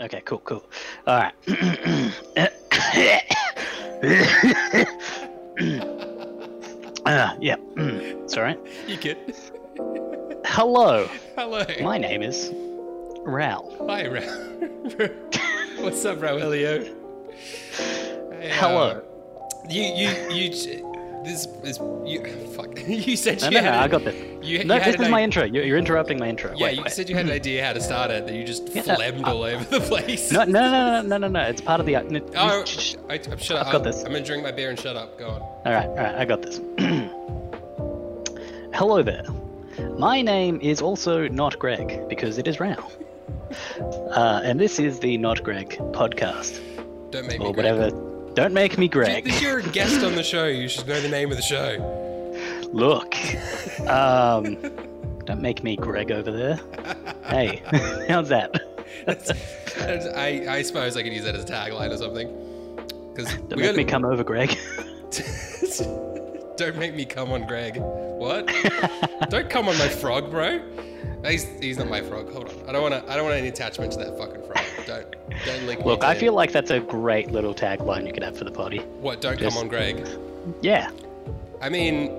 Okay, cool, cool. All right. uh, yeah, it's all right. You good? Hello, Hello. my name is Ral. Hi, Ra. What's up, Raulio? Hey, uh, Hello. You, you, you. This is you. Fuck. You said No, you no, no, had. I got this. You, No, you this is an my intro. You're, you're interrupting my intro. Yeah, wait, you wait. said you had an idea how to start it, that you just Yeah, phlegmed uh, all over the place. No, no, no, no, no, no, no. It's part of the. No, Oh, shh. I, I'm shut up. I've got this. I'm gonna drink my beer and shut up. Go on. All right, all right, I got this. Hello there. My name is also not Greg because it is Ral. Uh, and this is the Not Greg podcast, Don't make me. or Greg. Don't make me Greg. If you're a guest on the show, you should know the name of the show. Look, um, don't make me Greg over there. Hey, how's that? That's- that's- I, I suppose I could use that as a tagline or something. Because Don't make me come over, Greg. Don't make me come on Greg. What? don't come on my frog, bro. He's, he's not my frog. Hold on. I don't want to. I don't want any attachment to that fucking frog. Don't don't link Look, I feel like that's a great little tagline you could have for the party. What? Don't just- come on Greg. Yeah, I mean,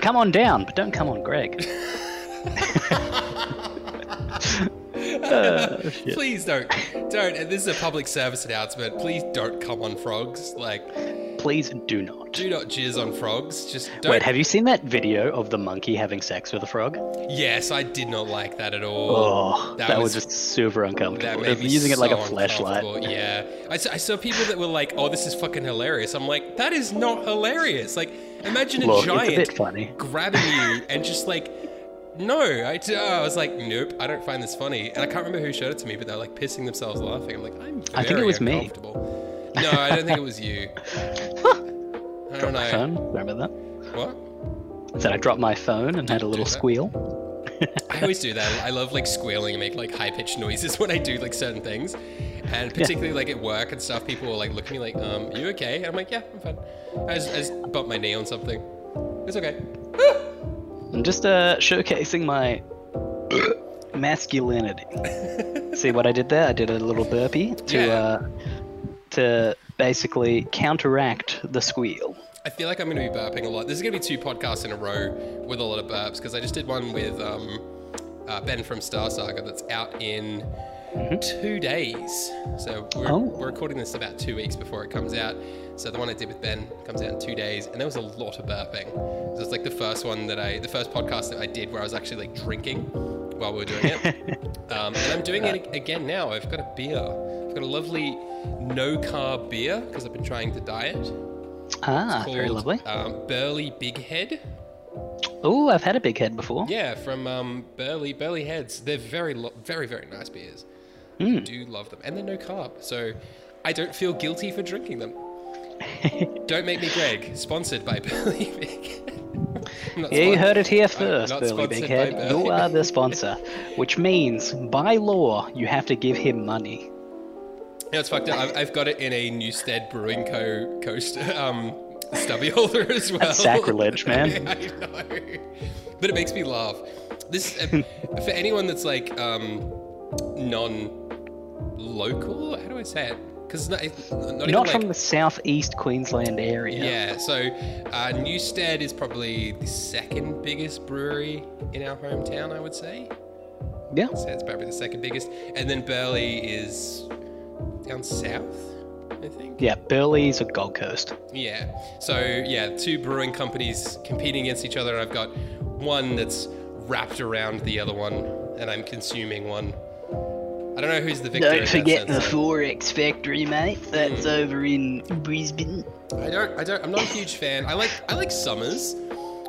come on down, but don't come on Greg. Uh, please don't, don't. And this is a public service announcement. Please don't come on frogs. Like, Please do not. do not jizz on frogs. Just don't. Wait, have you seen that video of the monkey having sex with a frog? yes, I did not like that at all. Oh, that, that was, was- just super uncomfortable. That made me Using it like a flashlight. Yeah, I saw, I saw people that were like, "Oh, this is fucking hilarious." I'm like, that is not hilarious. Like, imagine a Look, giant funny. grabbing you and just like, no. i was like, nope, I don't find this funny. And I can't remember who showed it to me, but they're like pissing themselves laughing. I'm like, I'm very I think it was me. uncomfortable. No, I don't think it was you. I don't My know. phone. Remember that? What? I said I dropped my phone and had a little squeal. I always do that. I love like squealing and make like high pitched noises when I do like certain things. And particularly like at work and stuff, people will like look at me like, um, you okay? And I'm like, yeah, I'm fine. I just, I just bumped my knee on something. It's okay. I'm just uh, showcasing my masculinity. See what I did there? I did a little burpee to Yeah. uh, to basically counteract the squeal. I feel like I'm going to be burping a lot. This is going to be two podcasts in a row with a lot of burps because I just did one with um, uh, Ben from Star Saga that's out in two days. So we're, Oh. we're recording this about two weeks before it comes out. So the one I did with Ben comes out in two days, and there was a lot of burping. So it's like the first one that I, the first podcast that I did where I was actually like drinking while we were doing it. um, and I'm doing it again now. I've got a beer. I've got a lovely no carb beer because I've been trying to diet Ah, called very lovely. Um, Burleigh Big Head. Oh, I've had a big head before. Yeah, from um, Burleigh Burleigh Heads. They're very lo- very very nice beers. I Mm. do love them, and they're no carb, so I don't feel guilty for drinking them. don't make me Greg. Sponsored by Burleigh Big Yeah, you heard it here first, not Burleigh sponsored Big by Head. Burleigh You are the sponsor, which means by law you have to give him money. Yeah, it's fucked up. I've, I've got it in a Newstead Brewing Co. coast um, stubby holder as well. That's sacrilege, man. I know, but it makes me laugh. This uh, for anyone that's like um, non-local. How do I say it? Because not, not, Not like, from the southeast Queensland area. yeah. So uh, Newstead is probably the second biggest brewery in our hometown. I would say. Yeah. So it's probably the second biggest, and then Burleigh is down south. I think. Yeah, Burleigh's a Gold Coast. Yeah. So yeah, two brewing companies competing against each other. and I've got one that's wrapped around the other one, and I'm consuming one. I don't know who's the victor. Don't forget the. XXXX factory, mate. That's over in Brisbane. I don't. I don't. I'm not a huge fan. I like. I like Summers,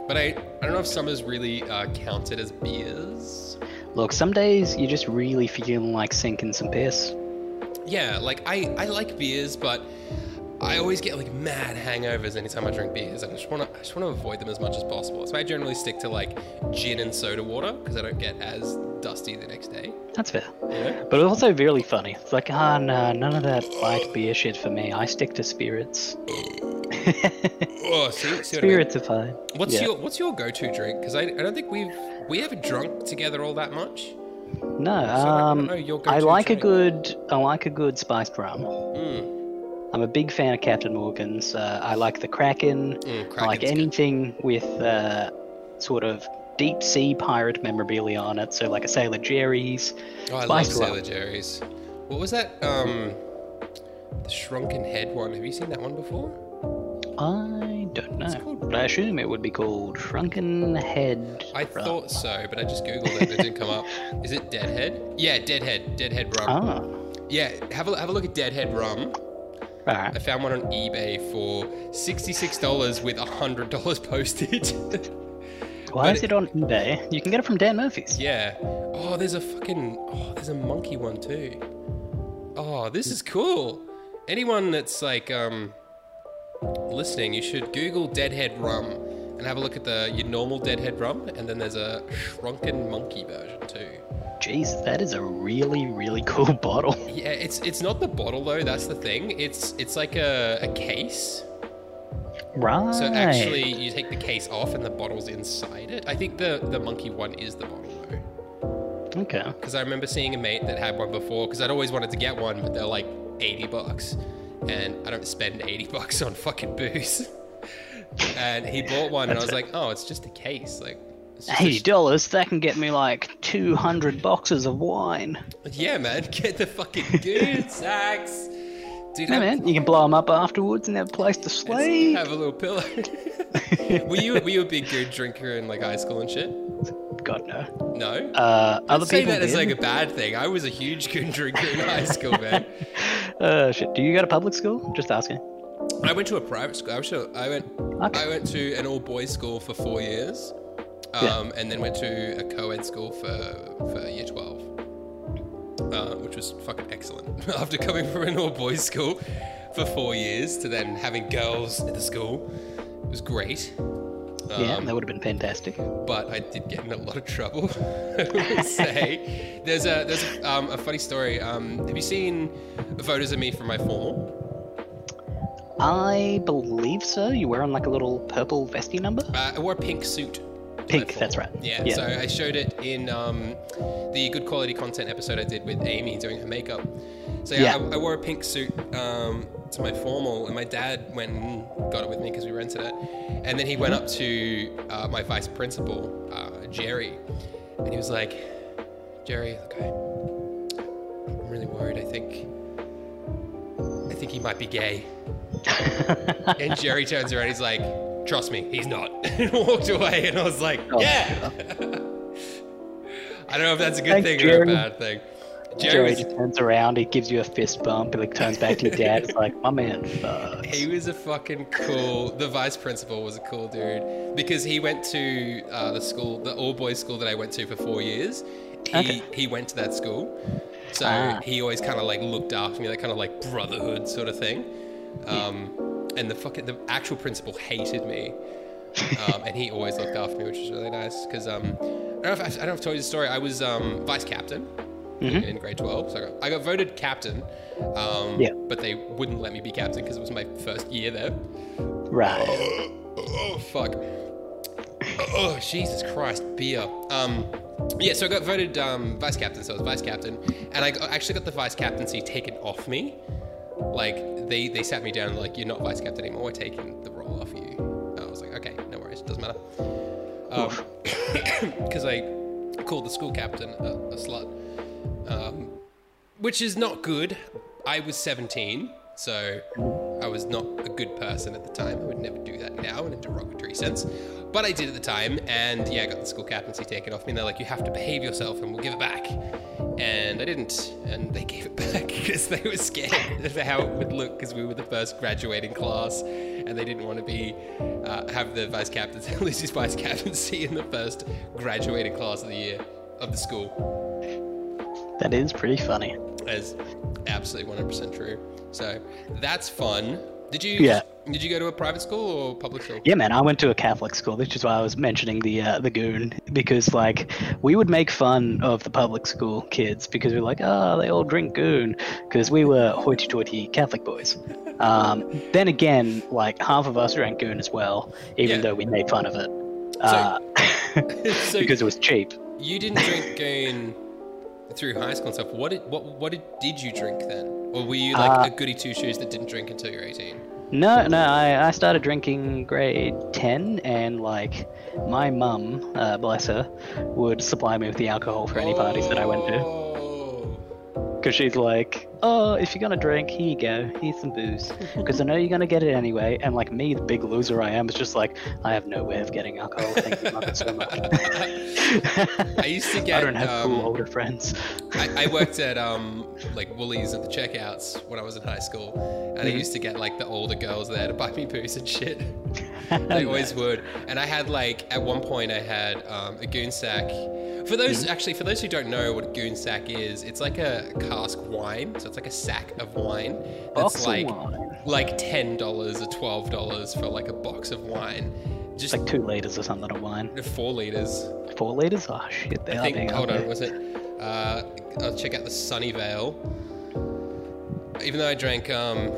but I. I don't know if Summers really uh, counted as beers. Look, some days you just really feeling like sinking some piss. Yeah. Like I. I like beers, but. I always get like mad hangovers anytime I drink beers, and I just want to, I just want to avoid them as much as possible. So I generally stick to like gin and soda water because I don't get as dusty the next day. That's fair. Know? But also really funny. It's like, ah, no, none of that light beer shit for me. I stick to spirits. Oh, see, see what I mean? spirits are fine. What's Yeah. your What's your go to drink? Because I, I don't think we've we haven't drunk together all that much. No, like, um, oh, I go-to like a good, I like a good spiced rum. Mm, I'm a big fan of Captain Morgan's. Uh, I like the Kraken. mm, I like Kraken's good. anything with uh, sort of deep sea pirate memorabilia on it. So like a Sailor Jerry's. Oh, I love. Sailor Jerry's. What was that? Um, the Shrunken Head one. Have you seen that one before? I don't know, called- but I assume it would be called Shrunken Head. I thought so, but I just googled it. and It didn't come up. Is it Deadhead? Yeah, Deadhead. Deadhead rum. Ah, Yeah, have a have a look at Deadhead rum. I found one on eBay for sixty-six dollars with hundred dollars postage. Why but is it on eBay? You can get it from Dan Murphy's. yeah. Oh, there's a fucking. Oh, there's a monkey one too. Oh, this is cool. Anyone that's like um listening, you should Google Deadhead rum and have a look at the your normal Deadhead rum, and then there's a shrunken monkey version too. Jeez, that is a really, really cool bottle. Yeah, it's it's not the bottle though. That's the thing. It's it's like a, a case. Right. So actually, you take the case off and the bottle's inside it. I think the the monkey one is the bottle though, Okay. because I remember seeing a mate that had one before. Because I'd always wanted to get one, but they're like eighty bucks, and I don't spend eighty bucks on fucking booze. And he bought one, and I was like, oh, it's just a case, like. it's just a Eighty dollars, that can get me like two hundred boxes of wine. yeah, man, get the fucking good sacks, dude. Hey man, you can blow them up afterwards and have a place to sleep. Have a little pillow. were you were you a big good drinker in like high school and shit? God no. No. Uh, other say people that as like a bad thing. I was a huge good drinker in high school, man. Uh, shit. Do you go to public school? Just asking. I went to a private school. I, was, I went. Okay. I went to an all boys school for four years, um, Yeah. and then went to a co-ed school for for year twelve, uh, which was fucking excellent. After coming from an all boys school for four years to then having girls at the school, it was great. yeah, Um, that would have been fantastic. but I did get in a lot of trouble. I would say there's a there's a, um, a funny story. Um, have you seen photos of me from my formal? I believe so. You wearing like a little purple vesty number? Uh, I wore a pink suit. Pink, that's right. Yeah, Yeah. So I showed it in um, the good quality content episode I did with Amy doing her makeup. So yeah, Yeah. I, I wore a pink suit um, to my formal, and my dad went and got it with me because we rented it. And then he went up to uh, my vice principal, uh, Jerry, and he was like, "Jerry, look, I'm really worried. I think, I think he might be gay." And Jerry turns around, he's like, "Trust me, he's not," and walked away. And I was like, Oh, "Yeah." I don't know if that's a good Thanks, thing or a bad thing. Jerry Jerry turns around, he gives you a fist bump, and like turns back to your dad. It's like, my man, fucks. he was a fucking cool. The vice principal was a cool dude because he went to uh, the school, the all boys school that I went to for four years. He Okay. he went to that school, so Ah. he always kind of like looked after me, that kind of like brotherhood sort of thing. Um, and the fucking the actual principal hated me, um, and he always looked after me, which was really nice. Because um, I don't know if I, I don't know if I told you the story. I was um, vice captain Mhm. in grade twelve, so I got, I got voted captain. Um, Yeah. But they wouldn't let me be captain because it was my first year there. Right. Oh fuck. Oh Jesus Christ, beer. Um, yeah, so I got voted um, vice captain, so I was vice captain, and I got, actually got the vice captaincy taken off me. Like they they sat me down like you're not vice captain anymore. We're taking the role off you. And I was like, okay, no worries, doesn't matter. Because I called the school captain a, a slut, um, which is not good. I was 17, so I was not a good person at the time. I would never do that now in a derogatory sense. But I did at the time, and yeah, I got the school captaincy taken off me. And they're like, you have to behave yourself and we'll give it back. And I didn't, and they gave it back because they were scared of how it would look because we were the first graduating class, and they didn't want to be uh, have the vice captain lose his vice captaincy in the first graduating class of the year of the school. That is pretty funny. That is absolutely 100% true. So that's fun. Did you? Yeah. Did you go to a private school or public school? Yeah, man, I went to a Catholic school, which is why I was mentioning the uh, the goon because like we would make fun of the public school kids because we are like, oh, they all drink goon because we were hoity-toity Catholic boys. Um, then again, like half of us drank goon as well, even Yeah. though we made fun of it uh, So because it was cheap. you didn't drink goon through high school and stuff, what did what what did, did you drink then, or were you like Uh, a goody two shoes that didn't drink until you're 18? No, no, I, I started drinking grade 10, and like my mum, uh, bless her, would supply me with the alcohol for any parties that I went to. Oh. Because she's like, oh, if you're gonna drink, here you go, here's some booze. Because I know you're gonna get it anyway. And like me, the big loser I am, is just like, I have no way of getting alcohol. Thank you mother, so much. I used to get. I don't have um, cool older friends. I, I worked at um like Woolies at the checkouts when I was in high school, and I Mhm. used to get like the older girls there to buy me booze and shit. They always would. And I had like at one point I had um, a goon sack. For those Mm-hmm. actually, for those who don't know what a goon sack is, it's like a cask wine. So it's like a sack of wine that's Box like wine. like ten dollars or twelve dollars for like a box of wine. Just It's like two liters or something of wine. four liters. Four liters? Oh shit, they I are think. big. Hold on, was it? Uh, I'll check out the Sunnyvale. Even though I drank um,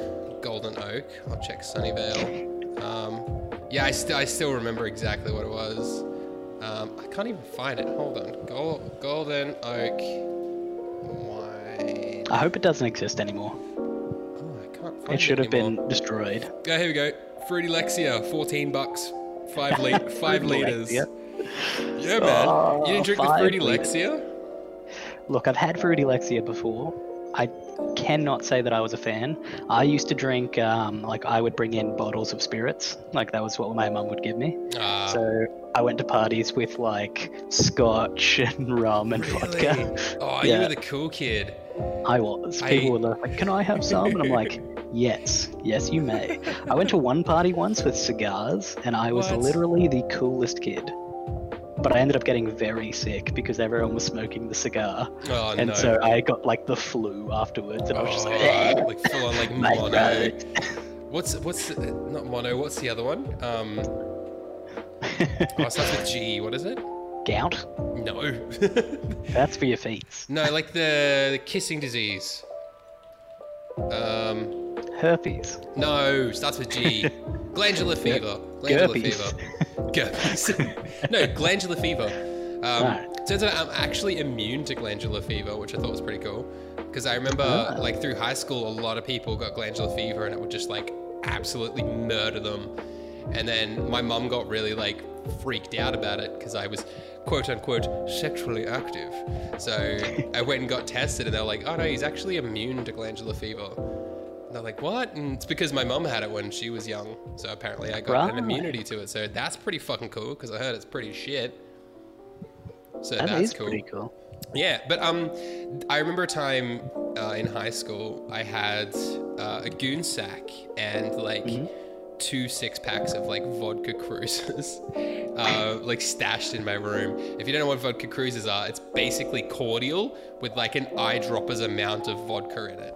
Golden Oak, I'll check Sunnyvale. Um, yeah, I, st- I still remember exactly what it was. Um, I can't even find it. Hold on. Gol- Golden Oak wine. I hope it doesn't exist anymore. Oh, I can't find it. It should have been destroyed. Go here we go. Fruity Lexia, fourteen bucks, five li- five liters. Lexia. Yeah, man. Oh, you didn't drink the Fruity. Lexia? Look, I've had Fruity Lexia before. I cannot say that I was a fan. I used to drink, um, like, I would bring in bottles of spirits. Like, that was what my mum would give me. Ah, So I went to parties with, like, scotch and rum and vodka. Really? Oh, you were the cool kid. I was. I- People were like, can I have some? And I'm like, yes, yes, you may. I went to one party once with cigars, and I was What? literally the coolest kid. But I ended up getting very sick because everyone was smoking the cigar. Oh and no. so I got like the flu afterwards, and I was just like, Oh, "Eh, like full on like mono. throat." What's what's the, not mono? What's the other one? Um, oh, it starts with G. What is it? Gout? No, That's for your feet. no, like the, the kissing disease. Um, Herpes. no, starts with G. Glandular fever. Glandular Gurpies. fever. Gurpies. no, glandular fever. Um. Turns out I'm actually immune to glandular fever, which I thought was pretty cool. Because I remember, Ah. like, through high school, a lot of people got glandular fever and it would just, like, absolutely murder them. And then my mum got really, like, freaked out about it because I was, quote unquote, sexually active. So I went and got tested and they were like, oh no, he's actually immune to glandular fever. And they're like, what? And it's because my mum had it when she was young. So apparently I got an immunity to it. So that's pretty fucking cool because I heard it's pretty shit. So That that's is cool. pretty cool. Yeah, but um, I remember a time uh, in high school I had uh, a goon sack and like two six packs of like vodka cruisers, uh, like stashed in my room. If you don't know what vodka cruisers are, it's basically cordial with like an eyedropper's amount of vodka in it.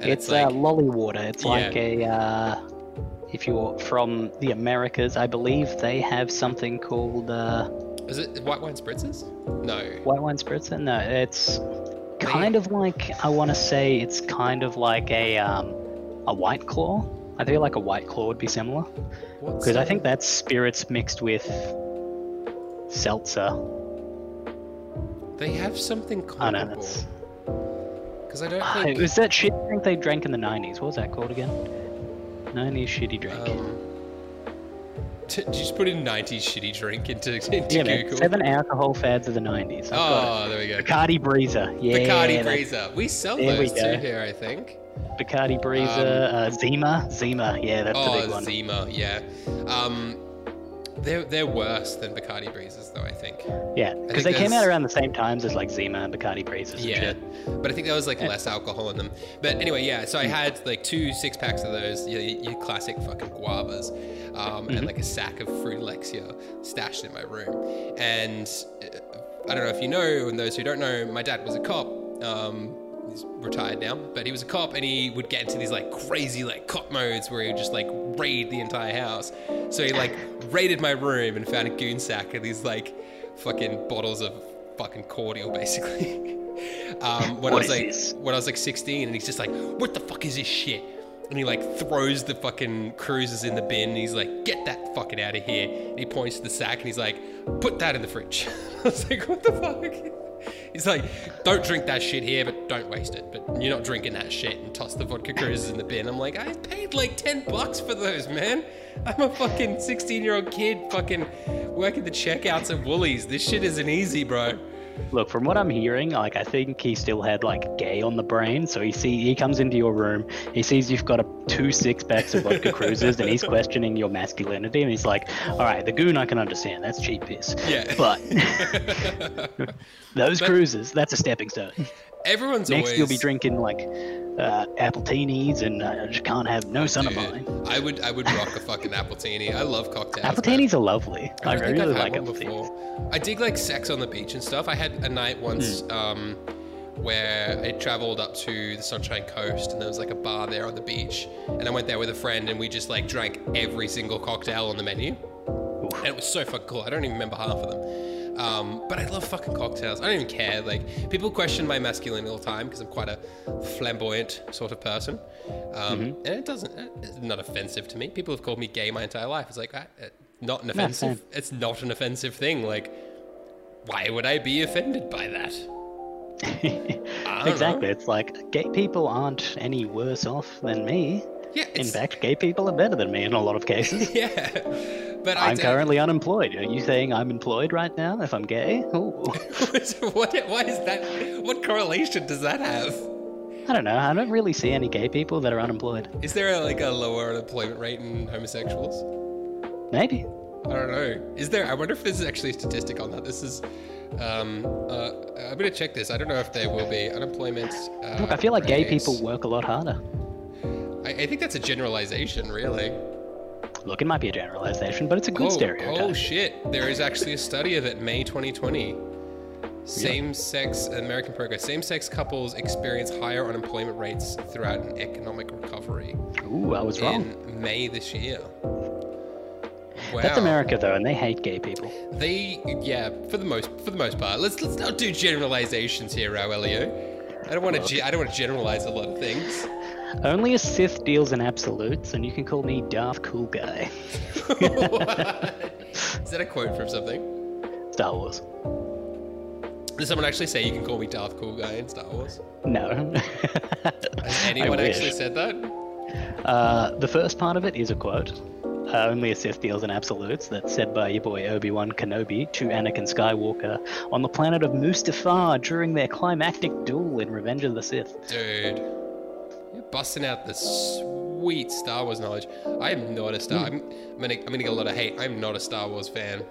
And It's, like uh, lolly water. It's Yeah. like a. Uh, if you're from the Americas, I believe they have something called uh, is it white wine spritzers? No. white wine spritzer. No, it's kind of like I want to say it's kind of like a um, a white claw. I feel like a white claw would be similar because I uh, think that's spirits mixed with seltzer. they have something I comparable. Because I don't Ah, think. It was that shit drink they drank in the 90s. What was that called again? 90s shitty drink. Um, t- did you just put in 90s shitty drink into, into yeah, man. Seven alcohol fads of the 90s. I've Oh, there we go. Bacardi Breezer. Yeah. Bacardi Breezer. We sell there those too here, I think. Bacardi Breezer. uh, Zima. Zima. Yeah, that's the Oh, big one. Zima, yeah. Um, they're they're worse than Bacardi Breezers, though. I think. Yeah, because they came out around the same times as like Zima and Bacardi Breezers Yeah, shit. but I think there was like less alcohol in them. But anyway, yeah. So I had like two six packs of those, your, your classic fucking guavas, um, Mm-hmm. and like a sack of Fruit Lexia stashed in my room. And uh, I don't know if you know, and those who don't know, my dad was a cop. Um, he's retired now, but he was a cop, and he would get into these like crazy like cop modes where he would just like raid the entire house. So he like raided my room and found a goon sack and these like fucking bottles of fucking cordial, basically. um, when I was like this? when I was like 16, and he's just like, "What the fuck is this shit?" And he like throws the fucking cruisers in the bin. And he's like, "Get that fucking out of here!" And he points to the sack and he's like, "Put that in the fridge." I was like, "What the fuck?" He's like, don't drink that shit here, but don't waste it. But you're not drinking that shit and toss the vodka cruisers in the bin. I'm like, I paid like 10 bucks for those, man. I'm a fucking 16 year old kid fucking working the checkouts at Woolies. This shit isn't easy, bro. Look, from what I'm hearing, like I think he still had like gay on the brain. So he see he comes into your room, he sees you've got a two six packs of vodka cruisers, and he's questioning your masculinity, and he's like, "All right, the goon I can understand. That's cheap piss. Yeah. But those But- cruisers, that's a stepping stone. Everyone's Next, always. you'll be drinking like uh, appletinies, and uh, just can't have no son of mine. I would, I would rock a fucking appletini. I love cocktails. man. Appletinis are lovely. I, I don't really like appletinis. before. I dig like sex on the beach and stuff. I had a night once Hmm. um, where I traveled up to the Sunshine Coast and there was like a bar there on the beach, and I went there with a friend and we just like drank every single cocktail on the menu, and it was so fucking cool. I don't even remember half of them. Um, but I love fucking cocktails. I don't even care. Like people question my masculinity all the time because I'm quite a flamboyant sort of person, um, and it doesn't. It's not offensive to me. People have called me gay my entire life. It's like ah, uh, not an offensive. same. it's not an offensive thing. Like, why would I be offended by that? Exactly. know. It's like gay people aren't any worse off than me. Yeah. In fact, gay people are better than me in a lot of cases. yeah. But I I'm don't- currently unemployed. Are you saying I'm employed right now if I'm gay? What? Why is that? What correlation does that have? I don't know. I don't really see any gay people that are unemployed. Is there a, like a lower unemployment rate in homosexuals? Maybe. I don't know. Is there? I wonder if there's actually a statistic on that. This is. Um, uh, I'm gonna check this. I don't know if there will be unemployment. Uh, Look, I feel like gay people work a lot harder. I, I think that's a generalization, really. Look, it might be a generalization, but it's a good oh, stereotype. oh shit! There is actually a study of it, May 2020. Same-sex American progress. Same-sex couples experience higher unemployment rates throughout an economic recovery Ooh, I was wrong. in May this year. Wow. That's America though, and they hate gay people. They, yeah, for the most for the most part. Let's let's not do generalizations here, Aurelio. I don't want to. Ge- I don't want to generalize a lot of things. Only a Sith deals in absolutes, and you can call me Darth Cool Guy. Is that a quote from something? Star Wars. Did someone actually say you can call me Darth Cool Guy in Star Wars? No. Has anyone actually said that? Uh, the first part of it is a quote. Uh, only a Sith deals in absolutes. That's said by your boy Obi Wan Kenobi to Anakin Skywalker on the planet of Mustafar during their climactic duel in Revenge of the Sith. Dude, you're busting out the sweet Star Wars knowledge. I am not a Star. Hmm. I'm, I'm gonna I'm gonna get a lot of hate. I'm not a Star Wars fan.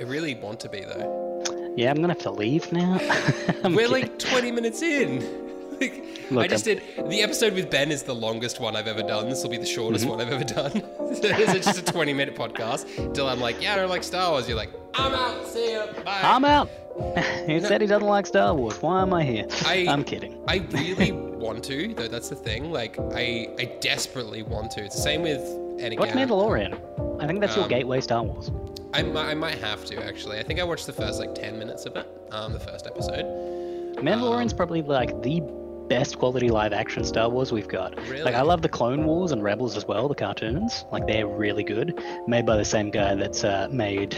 I really want to be though. Yeah, I'm gonna have to leave now. We're kidding. like 20 minutes in. Like, I Look, just did the episode with Ben is the longest one I've ever done. This will be the shortest Mm-hmm. one I've ever done. it's just a 20 minute podcast. Till I'm like, yeah, I don't like Star Wars. You're like, I'm out. See ya. Bye. I'm out. he said he doesn't like Star Wars. Why am I here? I- I'm kidding. I really want to, though. That's the thing. Like, I I desperately want to. It's the same with Watch again. Mandalorian. I think that's your Um, gateway Star Wars. I might, I might have to actually. I think I watched the first like 10 minutes of it. Um, the first episode. Mandalorian's um, probably like the best quality live action Star Wars we've got. Really? Like I love the Clone Wars and Rebels as well, the cartoons. Like they're really good. Made by the same guy that's uh, made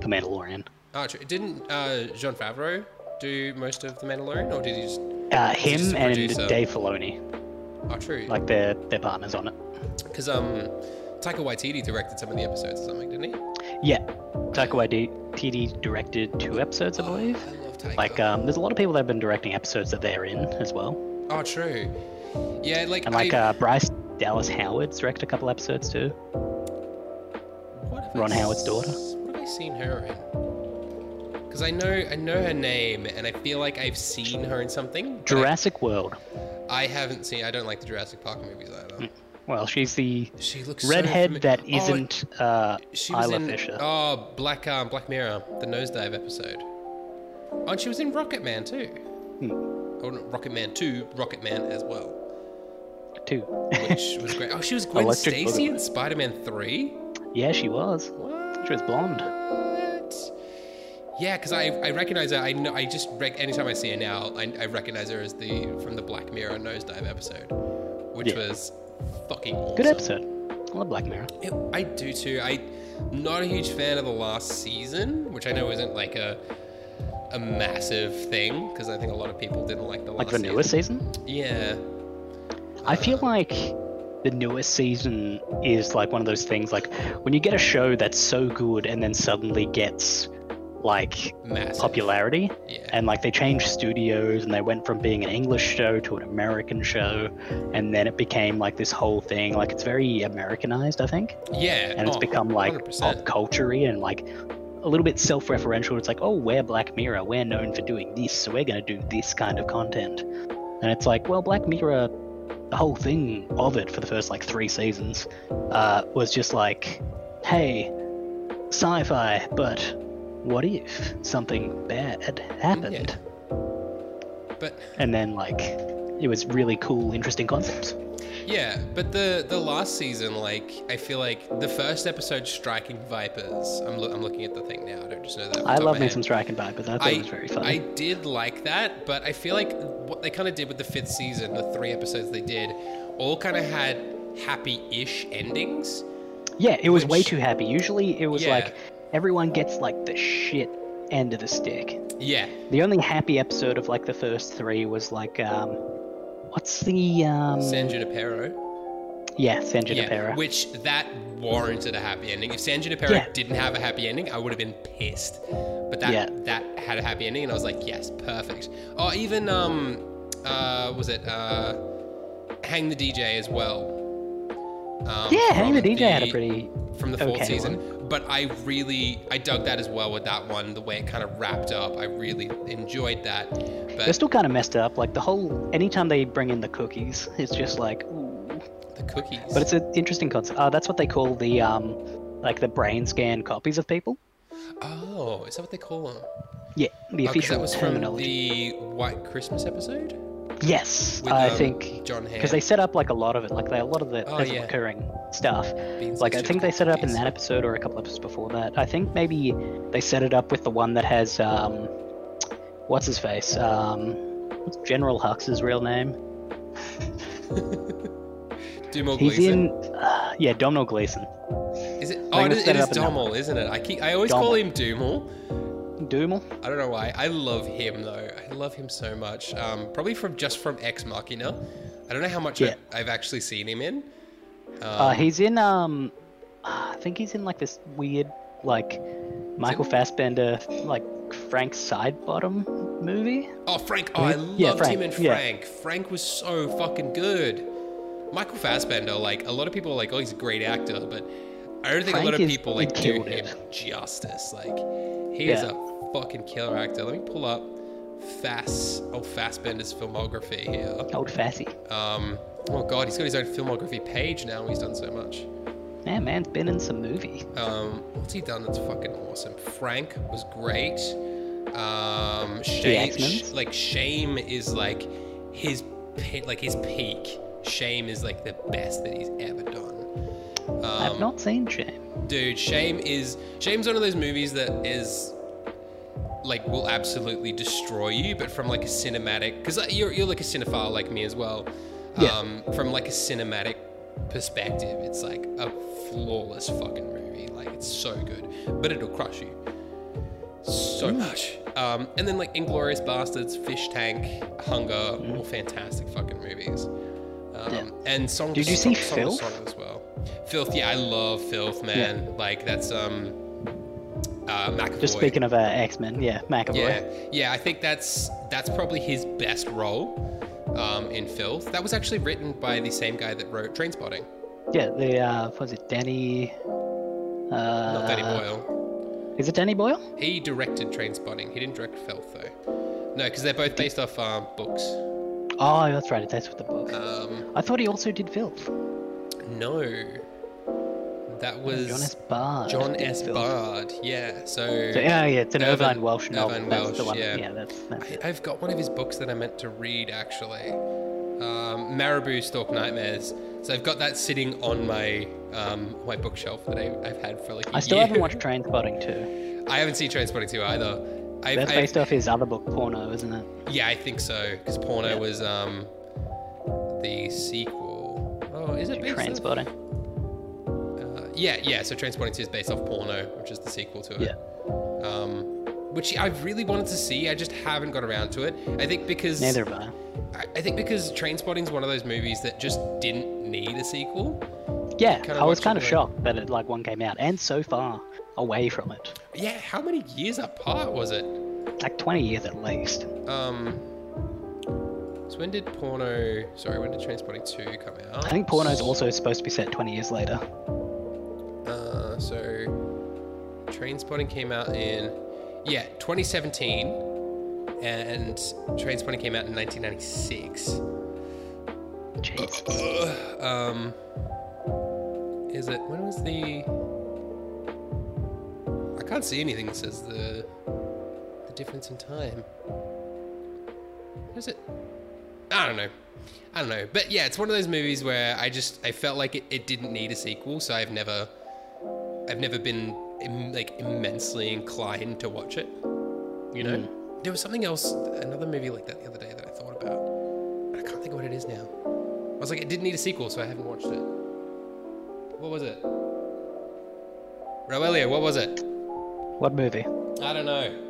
The Mandalorian. Oh, true. Didn't uh, Jon Favreau do most of the Mandalorian, or did he just? Uh, He's just him and producer. Dave Filoni, Oh, true. like they're they're partners on it. Because um, Taika Waititi directed some of the episodes or something, didn't he? Yeah, Taika Waititi directed two episodes, I believe. I love Taika. Like um, there's a lot of people that have been directing episodes that they're in as well. Oh, true. Yeah, like And like I, uh, Bryce Dallas Howard's directed a couple episodes too. what have I Ron Howard's s- daughter. What have I seen her in? Because I know I know her name, and I feel like I've seen her in something. but I- Jurassic World. I, haven't seen. I don't like the Jurassic Park movies either. Well, she's the She looks so redhead fami- that Oh, isn't uh, She was Isla in Fisher. oh Black um, Black Mirror, the nosedive episode. Oh, and she was in Rocket Man too. Hmm. Oh, no, Rocket Man Two, Rocket Man as well, 2. which was great. Oh, she was Gwen Electric Stacy in Spider Man Three. yeah, she was. What? She was blonde. What? Yeah, because I, I recognize her. I know. I just rec- anytime I see her now, I, I recognize her as the from the Black Mirror nosedive episode, which Yeah. was fucking awesome. Good episode. I love Black Mirror. It, I do too. I'm not a huge fan of the last season, which I know isn't like a a massive thing because I think a lot of people didn't like the last Like the season. newest season? Yeah. I feel Uh, like the newest season is like one of those things like when you get a show that's so good and then suddenly gets like massive. popularity Yeah. and like they changed studios and they went from being an English show to an American show and then it became like this whole thing like it's very Americanized I think yeah. and it's oh, become like 100%. pop culture and like a little bit self-referential. It's like oh we're Black Mirror. We're known for doing this so we're going to do this kind of content. And it's like well Black Mirror the whole thing of it for the first like three seasons uh, was just like hey sci-fi but what if something bad happened? Yeah. But and then like it was really cool interesting concepts yeah, but the the last season, like I feel like the first episode, striking vipers. I'm loo- I'm looking at the thing now. I don't just know that. i love me head. some striking vipers i thought I, it was very funny I did like that, but I feel like what they kind of did with the fifth season, the three episodes they did, all kind of had happy-ish endings. Yeah, it was way too happy. Usually it was Yeah. like everyone gets like the shit end of the stick. Yeah, The only happy episode of like the first three was like um what's the um San Junipero. Yeah, San Yeah, Junipero. which that warranted a happy ending. If San Junipero Yeah. didn't have a happy ending, I would have been pissed. But that Yeah. that had a happy ending, and I was like, yes, perfect. Or even um, uh, was it uh, Hang the DJ as well? Um, yeah, Hang the DJ had a pretty from the fourth okay season. But I really, I dug that as well with that one. The way it kind of wrapped up, I really enjoyed that. But they're still kind of messed up. Like the whole anytime they bring in the cookies, it's just like ooh. the cookies. But it's an interesting concept. Uh, that's what they call the um like the brain scan copies of people. oh, is that what they call them? Yeah, the Oh, official that was from the White Christmas episode. Yes, with, I um, think John because they set up like a lot of it, like they, a lot of the Oh, there's yeah. recurring stuff. Beans Like I think they set it up in that episode or a couple episodes before that. I think maybe they set it up with the one that has um, what's his face? Um, what's General Hux's real name? Dumal He's Gleeson. in, uh, yeah, Domhnall Gleeson. Is it? Oh, it is, it is up in that Dommel, isn't it? I keep. I always call him him Doomal. I don't know why. I love him though. I love him so much. Um, probably from just from Ex Machina. I don't know how much Yeah. I, I've actually seen him in. Um, Uh, he's in um, I think he's in like this weird like Michael Fassbender like Frank Sidebottom movie. oh, Frank. Oh, I loved Yeah, him Frank, in yeah. Frank. Frank was so fucking good. Michael Fassbender, like a lot of people are like, oh, he's a great actor, but I don't think a lot of people like do him it. justice. Like he is a fucking killer actor. Let me pull up Fass, oh Fassbender's filmography here. Old Fassy. Um, oh god, he's got his own filmography page now. He's done so much. Yeah, man's been in some movie. Um, what's he done that's fucking awesome? Frank was great. Um, Shame, like Shame is like his pe- like his peak. Shame is like the best that he's ever done. I've Um, not seen Shame. dude, Shame is Shame's one of those movies that is like will absolutely destroy you, but from like a cinematic because you're you're like a cinephile like me as well. Yeah. Um, from like a cinematic perspective, it's like a flawless fucking movie. Like it's so good, but it'll crush you so much. Um, and then like Inglourious Basterds, Fish Tank, Hunger, all fantastic fucking movies. Um, Yeah. And Song. Did you Song, see Song Filth? Song as well. Filth, yeah, I love Filth, man. Yeah. Like that's um, uh, McAvoy. Just speaking of uh, X Men, yeah, McAvoy. Yeah, yeah, I think that's that's probably his best role um, in Filth. That was actually written by the same guy that wrote Trainspotting, Yeah, the uh, was it Danny? Uh, not Danny Boyle. Is it Danny Boyle? He directed Trainspotting. He didn't direct Filth though. No, because they're both based off um, books. Oh, that's right. That's with the book. Um, I thought he also did Filth. no, that was Jon S. Baird. Jon S. Baird. Yeah, so. So, yeah, yeah, it's an Irvine- Irvine Welsh novel. Irvine that's Welsh, the one. yeah. that's that's I, it. I've got one of his books that I meant to read actually. Um, Marabou Stork Nightmares. So I've got that sitting on my um, my bookshelf that I, I've had for like. I I still haven't watched Train Spotting too. I haven't seen Trainspotting 2 either. I've, That's I've- based off his other book, Porno, isn't it? yeah, I think so. Because Porno Yeah. was um, the sequel. Oh, is it based Train off- Spotting. Yeah, yeah. So Trainspotting 2 is based off Porno, which is the sequel to it. Yeah. Um, which I've really wanted to see. I just haven't got around to it. I think because Neither have I. I, think because Trainspotting is one of those movies that just didn't need a sequel. Yeah, Kinda I was kind of shocked that it like one came out, and so far away from it, Yeah, how many years apart was it? like 20 years at least. Um. So when did Porno? Sorry, when did Trainspotting two come out? I think Porno is also supposed to be set 20 years later. Uh, so Trainspotting came out in yeah 2017, and Trainspotting came out in 1996. Jeez. Um, is it when was the? I can't see anything that says the the difference in time. Is it? I don't know. I don't know. But yeah, it's one of those movies where I just I felt like it, it didn't need a sequel, so I've never I've never been Im- like immensely inclined to watch it. You know, hmm. there was something else, another movie like that the other day that I thought about. but I can't think of what it is now. I was like, it didn't need a sequel, so I haven't watched it. What was it? Roelio, what was it? What movie? I don't know.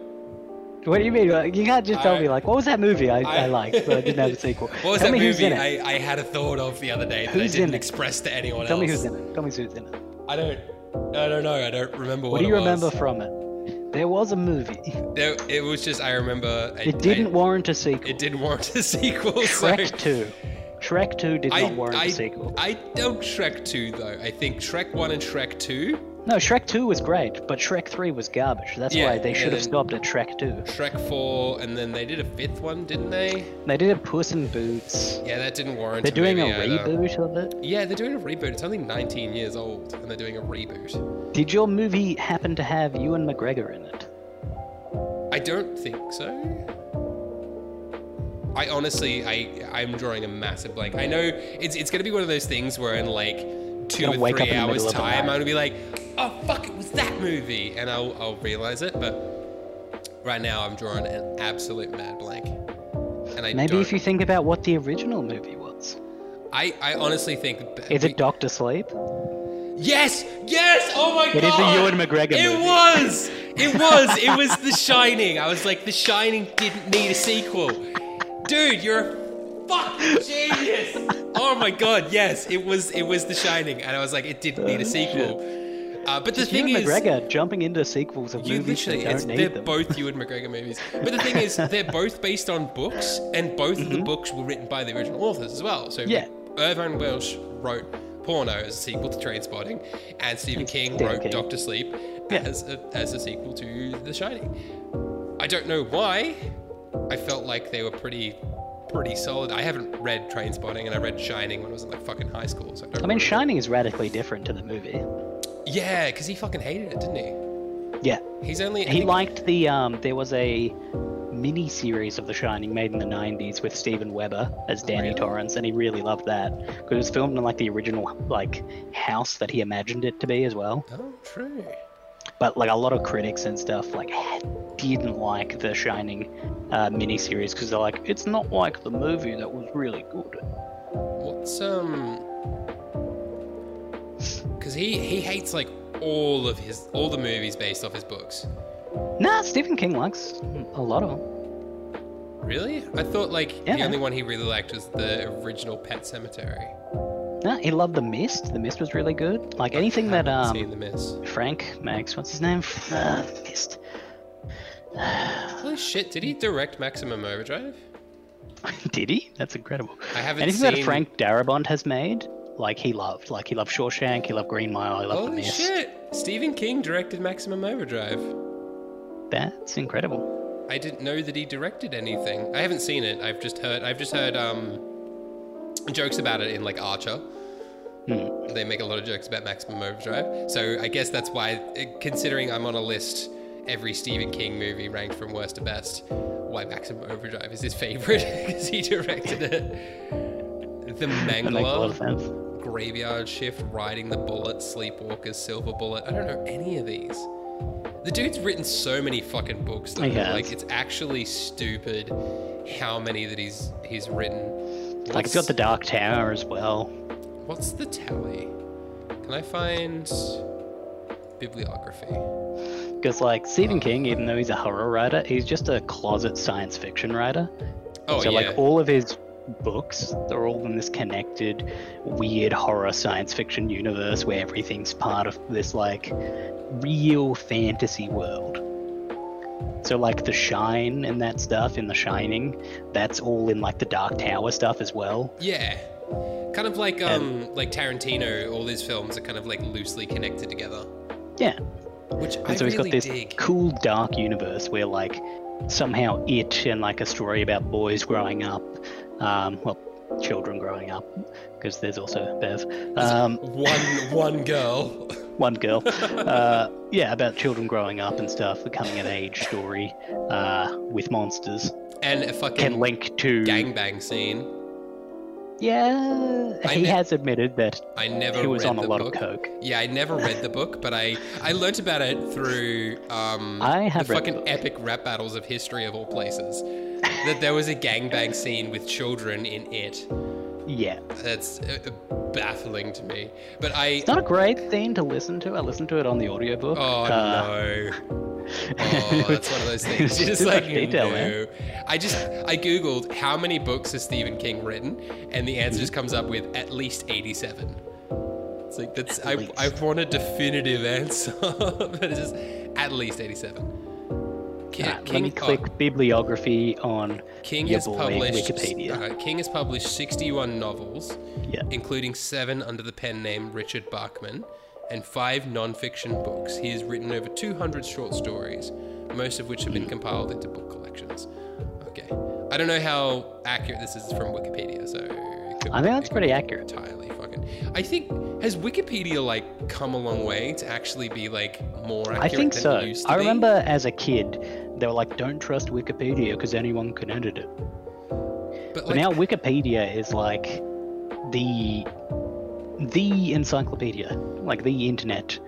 What do you mean? Like, You can't just tell I- me like, what was that movie I, I, I- liked, but I didn't have a sequel. What was tell that movie. I, I had a thought of the other day that Who's I didn't express to anyone Tell else? Tell me who's in it. Tell me who's in it. I don't. I don't know. I don't remember what, What do you remember from it? There was a movie. There, it was just I remember. I, It didn't I, warrant a sequel. It didn't warrant a sequel. Shrek so 2. Shrek 2 did I, not warrant a sequel. I don't Shrek 2 though. I think Shrek 1 and Shrek 2. No, Shrek 2 was great, but Shrek 3 was garbage. That's Yeah, why they should have stopped at Shrek 2. Shrek 4, and then they did a fifth one, didn't they? They did a Puss in Boots. Yeah, that didn't warrant. They're doing a either. reboot of it. Yeah, they're doing a reboot. It's only 19 years old, and they're doing a reboot. Did your movie happen to have Ewan McGregor in it? I don't think so. I honestly, I, I'm drawing a massive blank. I know it's it's gonna be one of those things where in like 2 or three hours middle of the time, I'm gonna be like, oh fuck, it was that movie, and I'll I'll realize it. But right now, I'm drawing an absolute mad blank. And I Maybe don't, if you think about what the original movie was. I, I honestly think Is we- it Doctor Sleep? Yes, yes. Oh my It god. It is a Ewan McGregor It movie. was. It was. It was The Shining. I was like, The Shining didn't need a sequel. Dude, you're a fucking genius. Oh my god, yes, it was. It was The Shining, and I was like, it didn't need a Oh, sequel. Uh, but the Just thing Ewan is, McGregor jumping into sequels of you movies literally, that don't they're need them. both Ewan McGregor movies. But the thing is, they're both based on books, and both of the books were written by the original authors as well. So Mm-hmm. Yeah. Irvine Welsh wrote Porno as a sequel to Trainspotting, and Stephen King Stephen wrote King. Doctor Sleep Yeah. as a, as a sequel to The Shining. I don't know why. I felt like they were pretty pretty solid. I haven't read Trainspotting, and I read Shining when I was in like fucking high school. So I, don't I mean. Shining is radically different to the movie. Yeah, because he fucking hated it, didn't he? Yeah, He's only I he think- liked the um. There was a mini series of The Shining made in the '90s with Steven Weber as Danny Really? Torrance, and he really loved that because it was filmed in like the original like house that he imagined it to be as well. Oh, true. But like a lot of critics and stuff like didn't like the Shining uh, miniseries because they're like, it's not like the movie that was really good. What's um? Because he he hates like all of his all the movies based off his books. Nah, Stephen King likes a lot of them. Really? I thought like the only one he really liked was the original Pet Sematary. Nah, he loved The Mist. The Mist was really good. Like anything that um seen the miss. Frank Max, What's his name? Uh, Mist. Holy shit! Did he direct Maximum Overdrive? Did he? That's incredible. I haven't Anything seen. that Frank Darabont has made, like he loved. Like he loved Shawshank. He loved Green Mile. He loved The Holy Mist. shit! Stephen King directed Maximum Overdrive. That's incredible. I didn't know that he directed anything. I haven't seen it. I've just heard. I've just heard um jokes about it in like Archer. Hmm. They make a lot of jokes about Maximum Overdrive. So I guess that's why, eh, considering I'm on a list, every Stephen King movie ranked from worst to best, why Maximum Overdrive is his favorite because he directed it. The That makes a lot of Mangler, sense. Graveyard Shift, Riding the Bullet, Sleepwalkers, Silver Bullet. I don't know any of these. The dude's written so many fucking books though. He has. Like it's actually stupid how many that he's he's written. Like it's got the Dark Tower as well. What's the tally? Can I find bibliography? Because like Stephen oh. King, even though he's a horror writer, he's just a closet science fiction writer. Oh so yeah. like all of his books, they're all in this connected, weird horror science fiction universe where everything's part of this like real fantasy world. So like The Shine and that stuff in The Shining, that's all in like the Dark Tower stuff as well. yeah. Kind of like um like Tarantino, all his films are kind of like loosely connected together. Yeah. Which I And so he's really got this dig. cool dark universe where like somehow it and like a story about boys growing up, um, well, children growing up, because there's also Bev. Um, one one girl. one girl. uh, yeah, about children growing up and stuff, the coming of age story uh, with monsters. And a fucking Can link to. gangbang scene. Yeah, I he ne- has admitted that I never he was read on a the lot book. of coke. Yeah, I never read the book, but I I learnt about it through um I have the read the fucking epic rap battles of history of all places. That there was a gangbang scene with children in it. Yeah. That's uh, baffling to me. But I It's not a great thing to listen to. I listened to it on the audiobook. Oh Uh, no. Oh, that's one of those things. You're just like detail, no. man. I just I googled how many books has Stephen King written, and the answer just comes up with at least eighty-seven. It's like that's I, least. I want a definitive answer, but it's just at least eighty-seven. Ki- Alright, let me oh, click bibliography on King your has boy published Wikipedia. uh, King has published sixty-one novels, Yeah. including seven under the pen name Richard Bachman, and five non-fiction books. He has written over 200 short stories, most of which have been compiled into book collections. Okay, I don't know how accurate this is from Wikipedia, so could, I think that's pretty accurate. Entirely fucking. I think has Wikipedia like come a long way to actually be like more accurate I think than so. it used to I be? remember as a kid, they were like, "Don't trust Wikipedia because anyone can edit it." but, But like, now Wikipedia is like the the encyclopedia, like the internet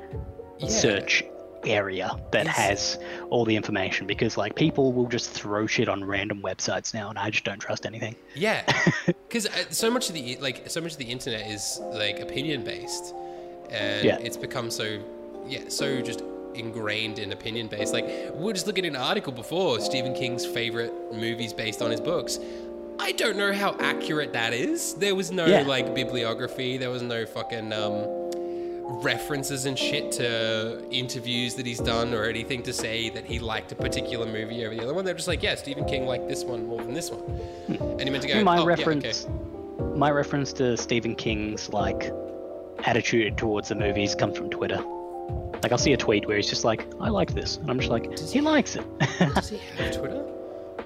yeah. search area that It's- has all the information. Because like people will just throw shit on random websites now, and I just don't trust anything. Yeah, because uh, so much of the like so much of the internet is like opinion based, and Yeah. it's become so yeah so just ingrained in opinion based. Like we were just looking at an article before Stephen King's favorite movies based on his books. I don't know how accurate that is. There was no Yeah. like bibliography. There was no fucking um, references and shit to interviews that he's done or anything to say that he liked a particular movie over the other one. They're just like, yeah, Stephen King liked this one more than this one, and he meant to go. my "Oh, yeah, reference, my reference to Stephen King's like attitude towards the movies comes from Twitter. Like I'll see a tweet where he's just like, "I like this," and I'm just like, "He likes it." Does he have Twitter?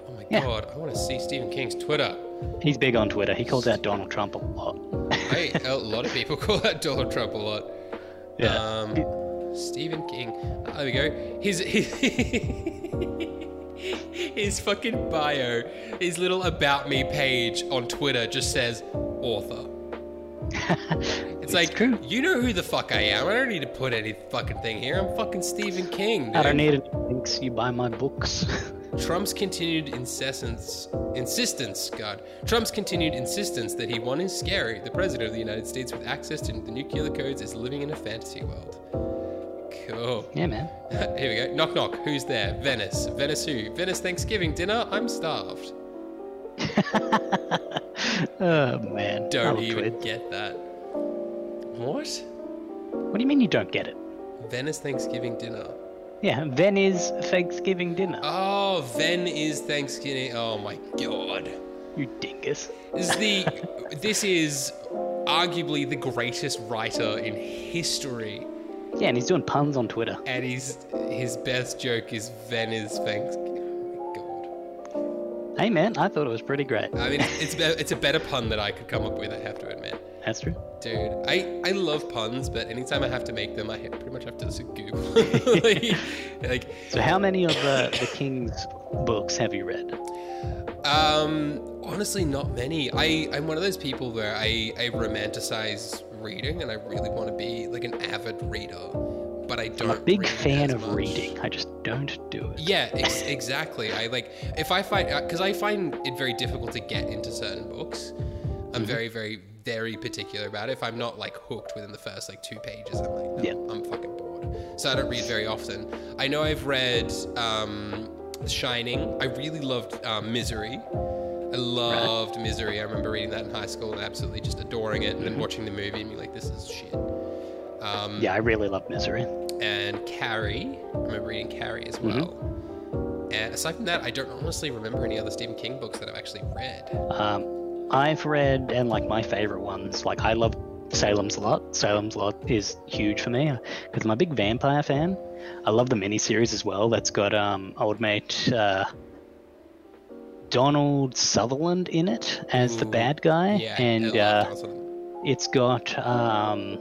Oh my Yeah. god, I want to see Stephen King's Twitter. he's big on Twitter. He calls out Donald Trump a lot. Hey, a lot of people call out Donald Trump a lot. Yeah. Um, Stephen King. Ah, there we go. His, his his fucking bio, his little about me page on Twitter just says author. It's, like true. you know who the fuck I am. I don't need to put any fucking thing here. I'm fucking Stephen King. Dude. I don't need any links. You buy my books. Trump's continued incessance, insistence, God, Trump's continued insistence that he, one, is scary. The president of the United States with access to the nuclear codes is living in a fantasy world. Cool. yeah, man. Here we go. Knock, knock. Who's there? Venice. Venice who? Venice Thanksgiving dinner? I'm starved. Oh man. Don't even Twitter. get that. What? What do you mean you don't get it? Venice Thanksgiving dinner. Yeah, then is Thanksgiving dinner. Oh, Ven is Thanksgiving. Oh my god. You dingus. This is the this is arguably the greatest writer in history, Yeah, and he's doing puns on Twitter. and he's his best joke is Ven is Thanksgiving. Hey man, I thought it was pretty great. I mean, it's it's a better pun that I could come up with. I have to admit, That's true. dude. I I love puns, but anytime I have to make them, I pretty much have to just Google. like, like, So, how many of the the King's books have you read? Um, honestly, not many. I I'm one of those people where I I romanticize reading, and I really want to be like an avid reader, but I don't. I'm a big fan of reading. I just don't do it. Yeah, ex- exactly. I like if I find because I find it very difficult to get into certain books. I'm Mm-hmm. very, very, very particular about it. If I'm not like hooked within the first like two pages, I'm like, no, Yeah. I'm fucking bored. so I don't read very often. I know I've read um, Shining. I really loved um, Misery. I loved Misery. I remember reading that in high school and absolutely just adoring it, and then watching the movie and being like, "This is shit." Um, Yeah, I really love Misery. and Carrie. I remember reading Carrie as well. And aside from that, I don't honestly remember any other Stephen King books that I've actually read. Um, I've read and like my favorite ones. Like I love Salem's Lot. Salem's Lot is huge for me because I'm a big vampire fan. I love the miniseries as well. That's got um, old mate uh, Donald Sutherland in it as the bad guy, Yeah, and I love uh, it's got um,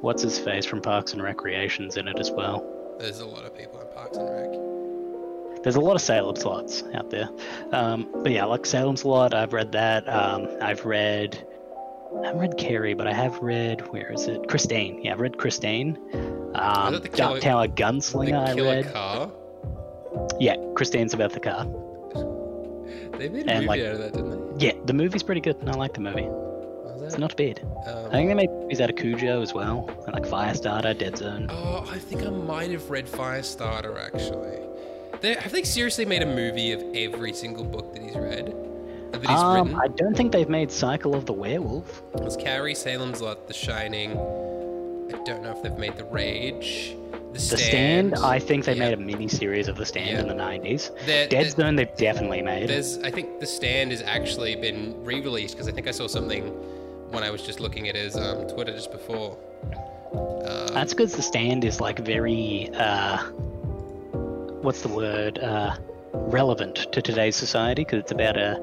what's his face from Parks and Recreations in it as well. there's a lot of people in Parks and Rec. There's a lot of Salem's Lots out there. Um, but yeah, like Salem's Lot, I've read that. Um, I've read, I haven't read Carrie, but I have read, where is it? Christine. Yeah, I've read Christine. Um, Dark killer- Tower Gunslinger, I read. Car. Yeah, Christine's about the car. They made a And, movie like- out of that, didn't they? Yeah, the movie's pretty good. and I like the movie. It's not bad. Um, I think they made movies out of Cujo as well, and like Firestarter, Dead Zone. Oh, I think I might have read Firestarter actually. They, have they seriously made a movie of every single book that he's read? That he's Um, written? I don't think they've made Cycle of the Werewolf. It's Carrie, Salem's Lot, The Shining. I don't know if they've made The Rage. The Stand. The Stand. I think they Yeah. made a mini series of The Stand Yeah. in the 90s. There- Dead there- Zone, they've definitely made. There's, I think The Stand has actually been re-released because I think I saw something when I was just looking at his um, Twitter just before. Um, That's because the stand is like very, uh, what's the word? Uh, relevant to today's society because it's about a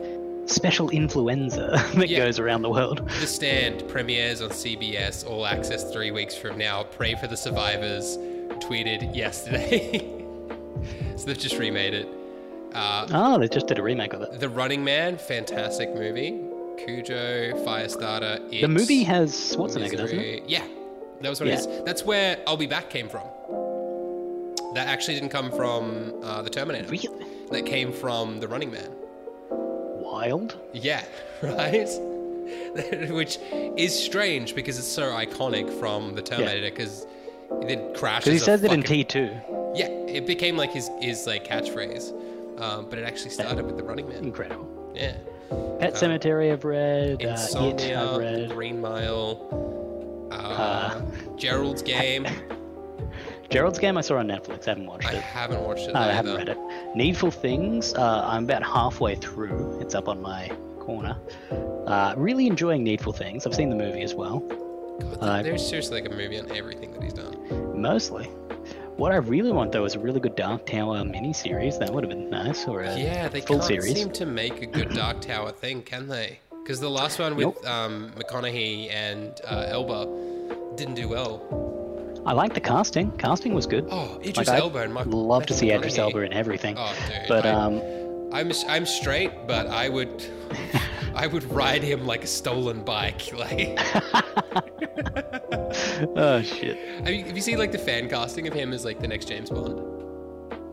special influenza that Yeah. goes around the world. The Stand premieres on CBS All Access three weeks from now. Pray for the survivors. Tweeted yesterday. so they've just remade it. Uh, Oh, they just did a remake of it. the Running Man, fantastic movie. Cujo, Firestarter. The movie has Schwarzenegger, doesn't it? Yeah, that was what Yeah. it is. That's where I'll Be Back came from. That actually didn't come from uh, the Terminator. Really? That came from the Running Man. Wild. Yeah, right. Which is strange because it's so iconic from the Terminator because it crashes. Because he says it in T2. Yeah, it became like his his like catchphrase, um, but it actually started with the Running Man. Incredible. Yeah, Pet Sematary, I've read. Uh, it, Insomnia, I've read. Green Mile, uh, Uh, Gerald's Game. Gerald's Game, I saw on Netflix. I haven't watched it. I it. haven't watched it. I haven't read it. Needful Things, uh, I'm about halfway through. It's up on my corner. Uh, really enjoying Needful Things. I've seen the movie as well, God, Uh, there's seriously like a movie on everything that he's done. mostly. What I really want though is a really good Dark Tower miniseries. That would have been nice, or a Yeah, they full can't series. seem to make a good Dark Tower thing, can they? Because the last one with Nope. um, McConaughey and uh, Elba didn't do well. I like the casting. Casting was good. Oh, Idris Like, Elba and Michael. Love to see Idris Elba in everything. Oh, dude. but I, um, I'm I'm straight, but I would I would ride him like a stolen bike. Like, oh shit. have you, have you seen like the fan casting of him as like the next James Bond?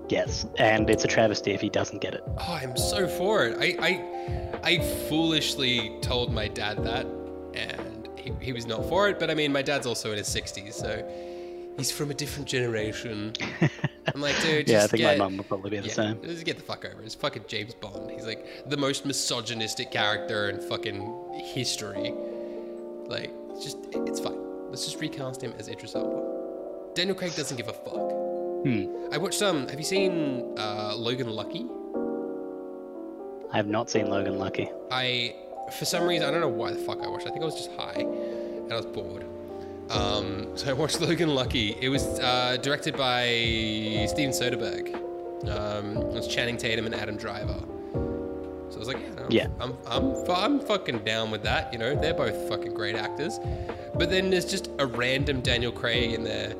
Yes, and it's a travesty if he doesn't get it. Oh, I'm so for it. I I, I foolishly told my dad that, and he, he was not for it. But I mean, my dad's also in his 60s, so he's from a different generation. I'm like, dude, just yeah, I think get, my mum would probably be the yeah, same. Just get the fuck over it. It's fucking James Bond. He's like the most misogynistic character in fucking history. Like, it's just, it's fine. Let's just recast him as Idris Elba. Daniel Craig doesn't give a fuck. Hmm. I watched um. Have you seen uh, Logan Lucky? I have not seen Logan Lucky. I, for some reason, I don't know why the fuck I watched. I think I was just high, and I was bored. Um, so I watched Logan Lucky. It was uh, directed by Steven Soderbergh. Um, it was Channing Tatum and Adam Driver. So I was like, yeah, no, Yeah. I'm, I'm, I'm fucking down with that. You know, they're both fucking great actors. But then there's just a random Daniel Craig in there,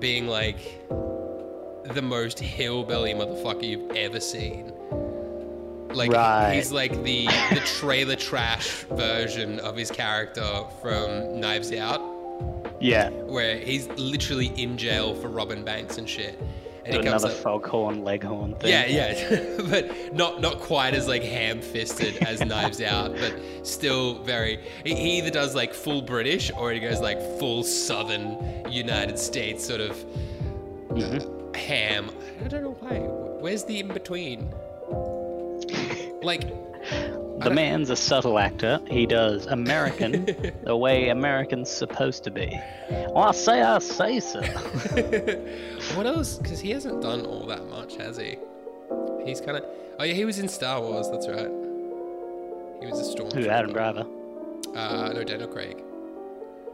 being like the most hillbilly motherfucker you've ever seen. Like Right. he's like the the trailer trash version of his character from Knives Out, Yeah. where he's literally in jail for robbing banks and shit. and Do another up. foghorn leghorn thing. Yeah, yeah, but not not quite as like ham-fisted as Knives Out, but still very. He he either does like full British or he goes like full Southern United States sort of Mhm. ham. I don't know why. Where's the in between? Like, The man's a subtle actor. He does American the way American's supposed to be. Well, I say, I say so. what else? Because he hasn't done all that much, has he? He's kind of. Oh yeah, he was in Star Wars. That's right. He was a stormtrooper. Who, Adam Driver? Uh, no, Daniel Craig.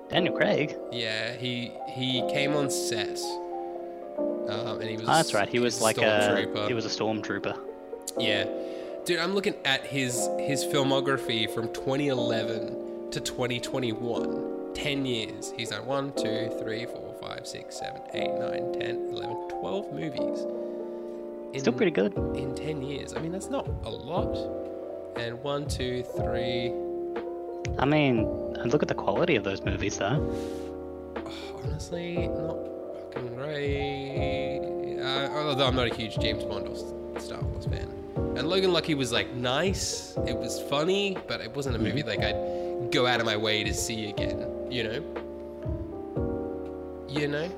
Daniel Craig? Yeah, he he came on set. Um, and he was. Oh, that's right. He was like a he was a stormtrooper. Yeah, dude, I'm looking at his his filmography from 2011 to 2021. 10 years. He's done 1, 2, 3, 4, 5, 6, 7, 8, 9, 10, 11, 12 movies. In, Still pretty good. In 10 years. I mean, that's not a lot. And 1, 2, 3. I mean, look at the quality of those movies, though. Honestly, not fucking great. Uh, although I'm not a huge James Bond or Star Wars fan. And Logan Lucky was like nice. It was funny, but it wasn't a movie like I'd go out of my way to see again. You know. You know.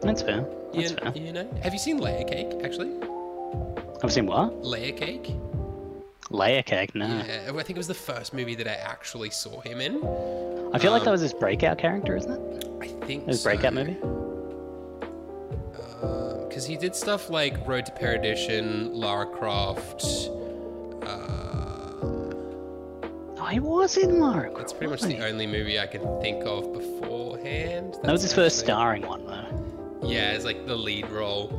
That's fair. That's You, fair. you know. Have you seen Layer Cake? Actually, I've seen what? Layer Cake. Layer Cake. No. Yeah, I think it was the first movie that I actually saw him in. I feel like Um, that was his breakout character, isn't it? I think His so. breakout movie. Because he did stuff like Road to Perdition, Lara Croft. Um, Oh, he was in Lara Croft. that's pretty much the only movie I can think of beforehand. That was his first starring one, though. Yeah, it's like the lead role.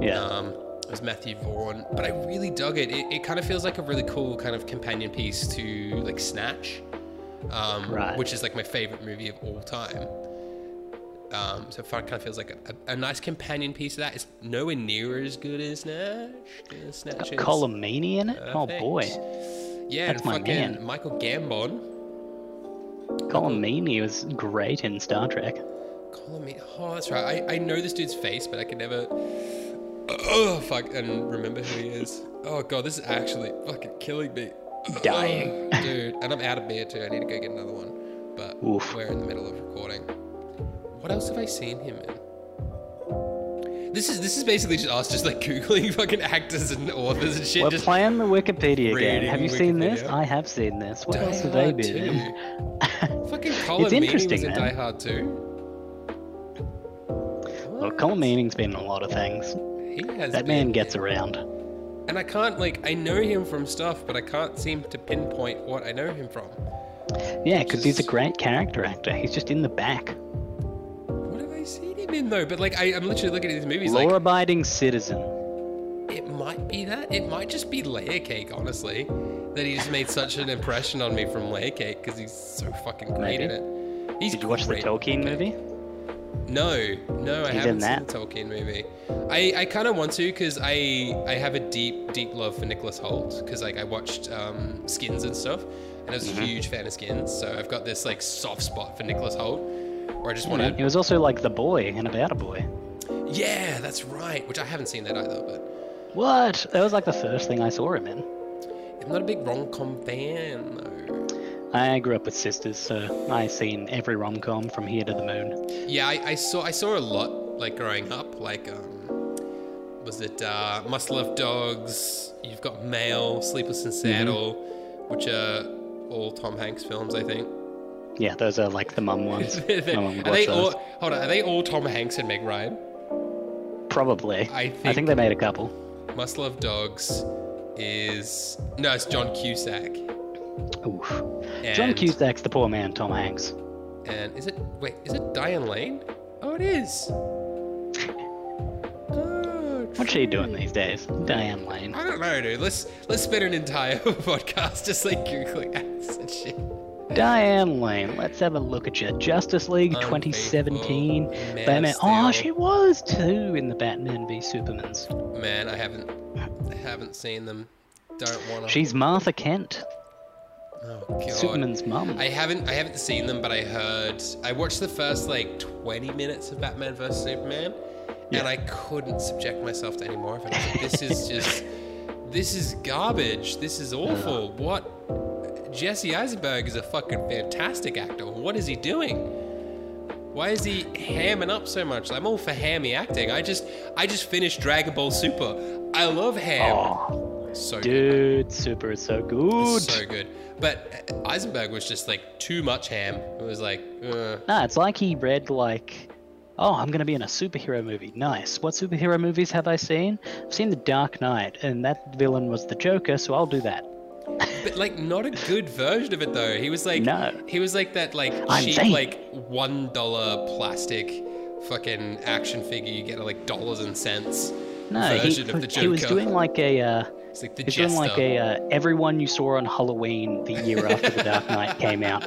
Yeah. Um, it was Matthew Vaughn, but I really dug it. It, it kind of feels like a really cool kind of companion piece to like Snatch, um, Right. which is like my favorite movie of all time. Um, so it kind of feels like a, a, a nice companion piece to that. It's nowhere near as good as Snatch. Yeah, Snatch Got Colm Meaney in it. Oh boy, Yeah, That's and my fucking man. Michael Gambon. Colm Meaney was great in Star Trek. Colm Meaney. Oh, that's right. I, I know this dude's face, but I can never. Oh fuck! And remember who he is. Oh god, this is actually fucking killing me. Dying. Ugh, dude. And I'm out of beer too. I need to go get another one. But Oof. we're in the middle of recording. What else have I seen him in? This is this is basically just us just like googling fucking actors and authors and shit. We're just playing the Wikipedia game. Have you seen this? I have seen this. What Die else have they been in? Fucking Colin Meaney interesting, was in man. Die Hard too. Well, Colin Meaney's been in a lot of things. He has That man gets around. And I can't like I know him from stuff, but I can't seem to pinpoint what I know him from. Yeah, because he's a great character actor. He's just in the back. What have I seen him though? But like I, I'm literally looking at these movies like Law-abiding citizen. it might be that. It might just be Layer Cake, honestly. That he just made such an impression on me from Layer Cake because he's so fucking great Maybe. in it. He's Did you watch the Tolkien movie? No, no, I He's haven't seen that. the Tolkien movie. I, I kind of want to because I I have a deep deep love for Nicholas Hoult because like I watched um, Skins and stuff and I was Mm-hmm. a huge fan of Skins, so I've got this like soft spot for Nicholas Hoult where I just want to he was also like the boy and About a Boy. Yeah, that's right. Which I haven't seen that either, but What? That was like the first thing I saw him in. I'm not a big rom com fan though. I grew up with sisters, so I've seen every rom com from here to the moon. Yeah, I, I saw I saw a lot like growing up. Like, um, was it uh, Must Love Dogs? You've got Mail, Sleepless in Seattle, which are all Tom Hanks films, I think. Yeah, those are like the mum ones. are mum would they all? Hold on, are they all Tom Hanks and Meg Ryan? Probably. I I think- think they made a couple. Must Love Dogs is no, it's John Cusack. Oof. John Cusack's the poor man, Tom Hanks. And is it wait? Is it Diane Lane? Oh, it is. Oh, What's she doing these days? Diane Lane. I don't know, dude. Let's let's spend an entire podcast just like googling acts and shit. Diane Lane. Let's have a look at you. Justice League 2017. Man Batman. Oh, she was too in the Batman v Superman's. Man, I haven't I haven't seen them. Don't wanna. She's Martha Kent, oh god. Superman's mum. I haven't I haven't seen them, but I heard I watched the first like 20 minutes of Batman vs Superman, and I couldn't subject myself to any more of it. Like, this is just, this is garbage. This is awful. What? Jesse Eisenberg is a fucking fantastic actor. What is he doing? Why is he hamming up so much? I'm all for hammy acting. I just, I just finished Dragon Ball Super. I love ham. Oh, so good. dude, Super is so good. So good. But Eisenberg was just like too much ham. It was like, uh, Nah, it's like he read like, oh, I'm gonna be in a superhero movie. Nice. What superhero movies have I seen? I've seen The Dark Knight, and that villain was the Joker, so I'll do that. But like not a good version of it though. He was like, No. he was like that like I'm cheap saying- like one dollar plastic fucking action figure you get at like dollars and cents No, he, version of the he was Joker. doing like a. Uh, It's like the He's doing like a uh, everyone you saw on Halloween the year after The Dark Knight came out.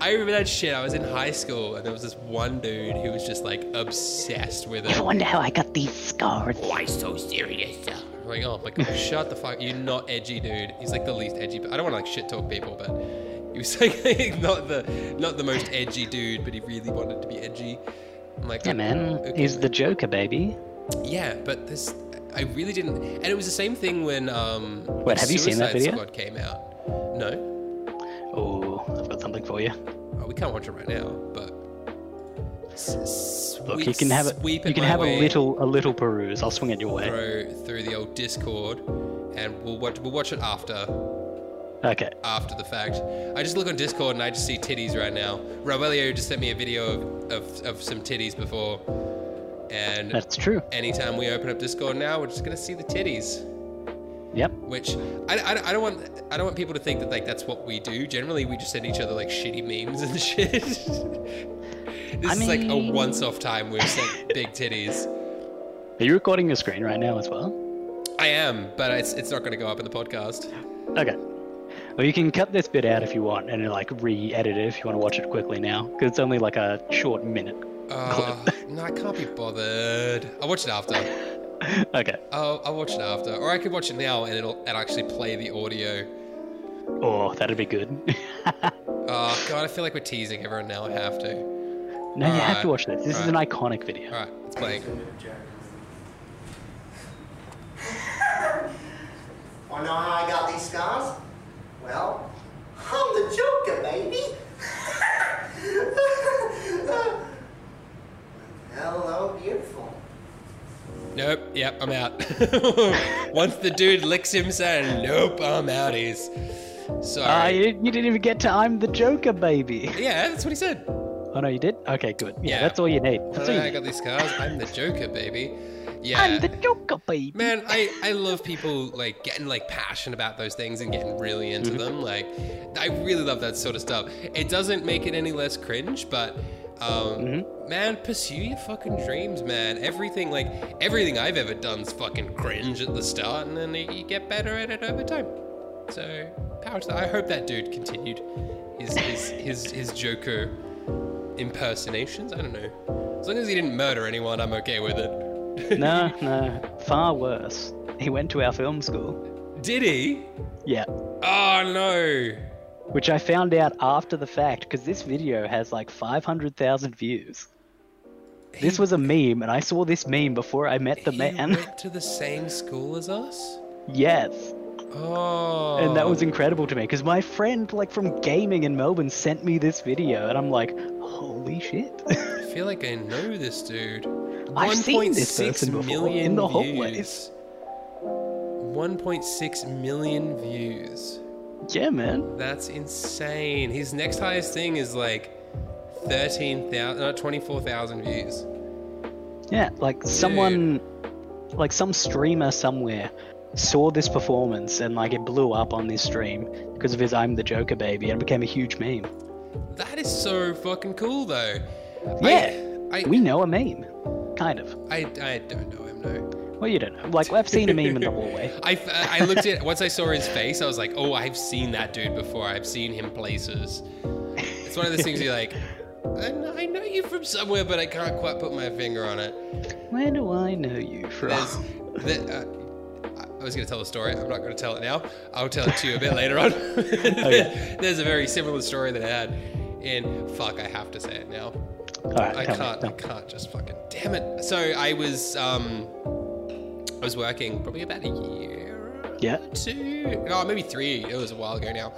I remember that shit. I was in high school and there was this one dude who was just like obsessed with it. I wonder how I got these scars. Why so serious? I'm like, oh my god, shut the fuck. You're not edgy, dude. He's like the least edgy. But I don't want to like shit talk people, but he was like not the not the most edgy dude, but he really wanted to be edgy. I'm like, Yeah, man, okay, he's the Joker, baby. Yeah, but this I really didn't. And it was the same thing when um. Wait, have you seen that video? Squad came out. No. Oh, I've got something for you. Oh, we can't watch it right now, but. Look, you can have it. You can have way a little, a little peruse. I'll swing it your way. through through the old Discord, and we'll watch we'll watch it after Okay. after the fact. I just look on Discord and I just see titties right now. Robelio just sent me a video of, of, of some titties before, and That's true. anytime we open up Discord now, we're just gonna see the titties. Yep. Which I, I, I don't want I don't want people to think that like that's what we do. Generally, we just send each other like shitty memes and shit. This I is like a once-off time we've big titties. Are you recording your screen right now as well? I am, but it's it's not going to go up in the podcast. Okay. Well, you can cut this bit out if you want, and like re-edit it if you want to watch it quickly now, because it's only like a short minute. Uh, no, I can't be bothered. I'll watch it after. okay. I'll, I'll watch it after, or I could watch it now and it'll and actually play the audio. Oh, that'd be good. Oh god, I feel like we're teasing everyone now. I have to. No, you have to watch this. This is an iconic video. All right, it's playing. Wanna know how I got these scars? Well, I'm the Joker, baby. Hello, beautiful. Nope. Yep, I'm out. Once the dude licks him, saying, "Nope, I'm out, he's. Ah, sorry. you, you didn't even get to I'm the Joker, baby. yeah, that's what he said. Oh no, you did? Okay, good. Yeah, Yeah. that's all you need. That's all you I need. got these scars. I'm the Joker, baby. Yeah. I'm the Joker, baby. Man, I, I love people like getting like passionate about those things and getting really into Mm-hmm. them. Like, I really love that sort of stuff. It doesn't make it any less cringe, but um, Mm-hmm. man, pursue your fucking dreams, man. Everything like everything I've ever done's fucking cringe at the start, and then you get better at it over time. So power to that. I hope that dude continued his his his, his Joker impersonations. I don't know. As long as he didn't murder anyone, I'm okay with it. no, no, far worse. He went to our film school. Did he? Yeah. Oh no! Which I found out after the fact because this video has like 500,000 views. This was a meme, and I saw this meme before I met the he man. went to the same school as us. yes. Oh. And that was incredible to me because my friend, like from gaming in Melbourne, sent me this video, and I'm like, holy shit. I feel like I know this dude. I've seen this person before million in the hallways. 1.6 million views. yeah, man. That's insane. His next highest thing is like 13,000, no, uh, 24,000 views. Yeah, like someone, like some streamer somewhere saw this performance and like it blew up on this stream because of his I'm the Joker baby and became a huge meme. That is so fucking cool, though. Yeah, I, I, we know a meme. Kind of. I, I don't know him, no. Well, you don't know. Like, I've seen a meme in the hallway. I, I looked at once I saw his face, I was like, oh, I've seen that dude before. I've seen him places. It's one of those things you're like, I know, you from somewhere, but I can't quite put my finger on it. Where do I know you from? There's, the, uh, I was going to tell a story. I'm not going to tell it now. I'll tell it to you a bit later on. Okay. There's a very similar story that I had, and fuck, I have to say it now. Right, I can't. tell I can't just fucking. Damn it. So I was um, I was working probably about a year. Yeah. Two. Oh, maybe three. It was a while ago now.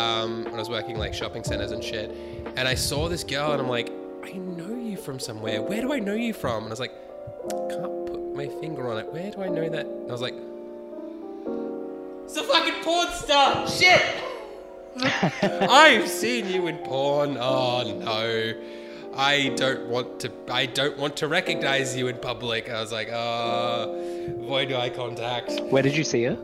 Um, when I was working like shopping centers and shit, and I saw this girl, and I'm like, I know you from somewhere. Where do I know you from? And I was like, can't put my finger on it. Where do I know that? And I was like, it's a fucking porn star. Shit. I've seen you in porn. Oh no. I don't want to I don't want to recognize you in public. I was like, uh avoid eye contact. Where did you see her?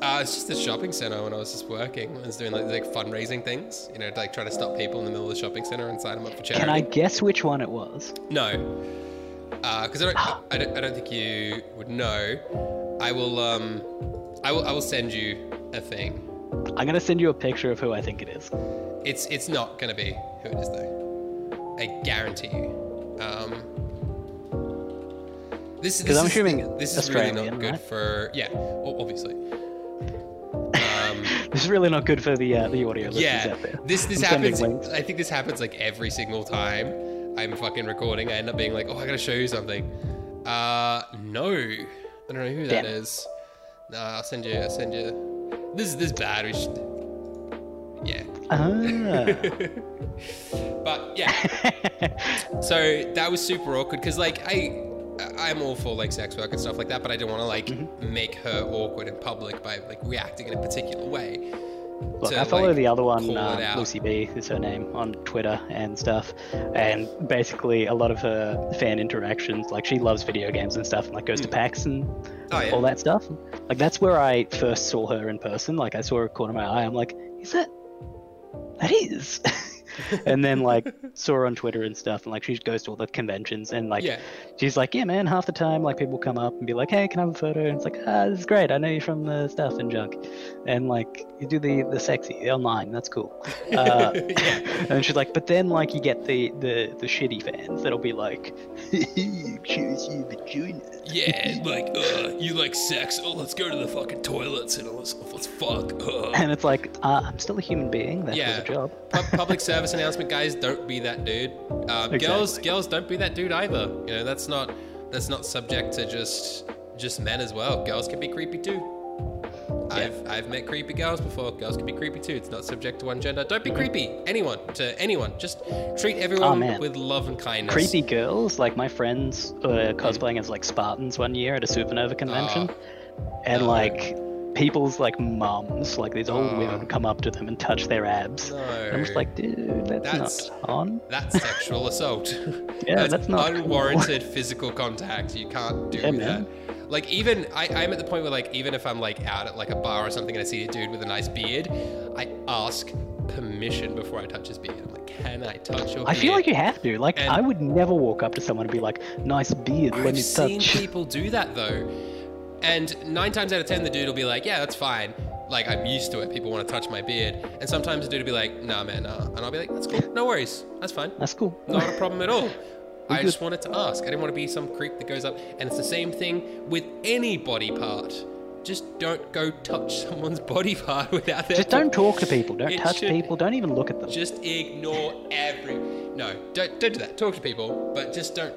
Uh, it's just the shopping center when I was just working. I was doing like, like fundraising things, you know, like trying to stop people in the middle of the shopping center and sign them up for charity. Can I guess which one it was? No, because I don't, I don't, I don't think you would know. I will, um, I will, I will send you a thing. I'm gonna send you a picture of who I think it is. It's, it's not gonna be who it is though. I guarantee you. Um, this, this I'm is, assuming this is really not good right? for, yeah, obviously. Um, This is really not good for the uh, the audio yeah, this this I'm happens. I think this happens like every single time I'm fucking recording. I end up being like, oh, I gotta show you something. Uh, no, I don't know who that Damn. is. No, I'll send you. I'll send you. This is this is bad. We should. Yeah, Ah. but yeah. so that was super awkward because like I. I'm all for like sex work and stuff like that, but I didn't want to like Mm-hmm. make her awkward in public by like reacting in a particular way. Look, I follow like, the other one, uh. Lucy B is her name, on Twitter and stuff. And basically, a lot of her fan interactions, like she loves video games and stuff, and like goes to PAX and Oh yeah. all that stuff. Like that's where I first saw her in person. Like I saw her corner of my eye. I'm like, is that? That is. and then like saw her on Twitter and stuff, and like she goes to all the conventions, and like Yeah. she's like, yeah, man. Half the time, like people come up and be like, hey, can I have a photo? And it's like, ah, this is great. I know you from the stuff and junk, and like you do the the sexy online. That's cool. Uh, and she's like, but then like you get the the the shitty fans that'll be like, choose you vagina. Yeah, like, uh, you like sex? Oh, let's go to the fucking toilets and let's, let's fuck. Uh. And it's like, uh, I'm still a human being. That Yeah. a job. Pu- public service announcement, guys. Don't be that dude. Um, Girls, girls, don't be that dude either. You know, that's not that's not subject to just just men as well. Girls can be creepy too. I've I've met creepy girls before. Girls can be creepy too. It's not subject to one gender. Don't be creepy. Anyone to anyone. Just treat everyone Oh, with love and kindness. Creepy girls, like my friends were cosplaying as like Spartans one year at a Supernova convention, ah. and no. like people's like mums, like these old Oh. women, ah. come up to them and touch their abs. No. And I'm just like, dude, that's, That's- not on. That's sexual assault. Yeah, that's not cool. unwarranted physical contact. You can't do Yeah, that. man. Like even I, I'm at the point where like even if I'm like out at like a bar or something and I see a dude with a nice beard, I ask permission before I touch his beard. I'm like, can I touch your I beard? feel like you have to. Like, And- I would never walk up to someone and be like, "Nice beard, let I've me seen touch." people do that though, and nine times out of ten the dude will be like, yeah, that's fine. Like I'm used to it. People want to touch my beard, and sometimes the dude will be like, nah, man, nah, and I'll be like, that's cool, no worries, that's fine. That's cool. Not a problem at all. I good. just wanted to ask. I didn't want to be some creep that goes up. And it's the same thing with any body part. Just don't go touch someone's body part without their Just don't talk to people. Don't It touch should- people. Don't even look at them. Just ignore every. No, don't don't do that. Talk to people, but just don't.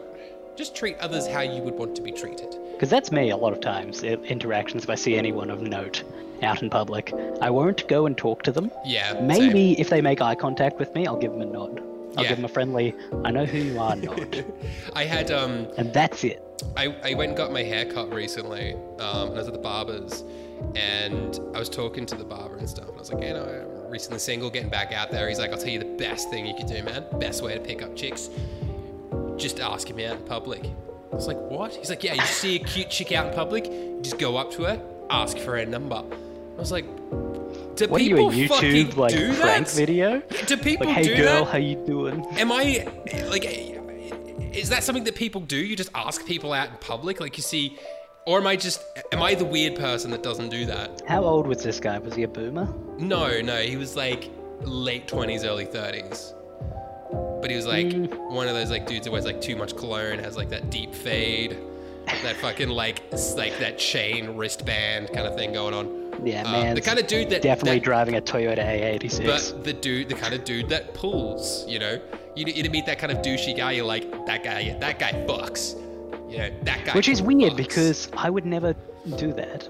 Just treat others how you would want to be treated. Because that's me a lot of times. Interactions, if I see anyone of note out in public, I won't go and talk to them. Yeah. same. Maybe if they make eye contact with me, I'll give them a nod. I'll Yeah. give him a friendly, I know who you are nod. I had um. and that's it. I, I went and got my hair cut recently, um, and I was at the barber's, and I was talking to the barber and stuff. And I was like, you know, I'm recently single, getting back out there. He's like, I'll tell you the best thing you could do, man. Best way to pick up chicks, just ask him out in public. I was like, what? He's like, yeah, you see a cute chick out in public, you just go up to her, ask for her number. I was like, do What are you, people a YouTube like do prank that? video? Do people Like, hey do girl, that? how you doing? Am I like? Is that something that people do? You just ask people out in public, like you see, or am I just? Am I the weird person that doesn't do that? How old was this guy? Was he a boomer? No, no, he was like late twenties, early thirties. But he was like Mm. one of those like dudes that wears like too much cologne, has like that deep fade, that fucking like like that chain wristband kind of thing going on. Yeah, Uh, man. the kind of dude that definitely that- driving a Toyota AE86. but the dude, the kind of dude that pulls, you know, You, you meet that kind of douchey guy. You're like, that guy, yeah, that guy fucks. You know, that guy. Which is weird fucks. because I would never do that.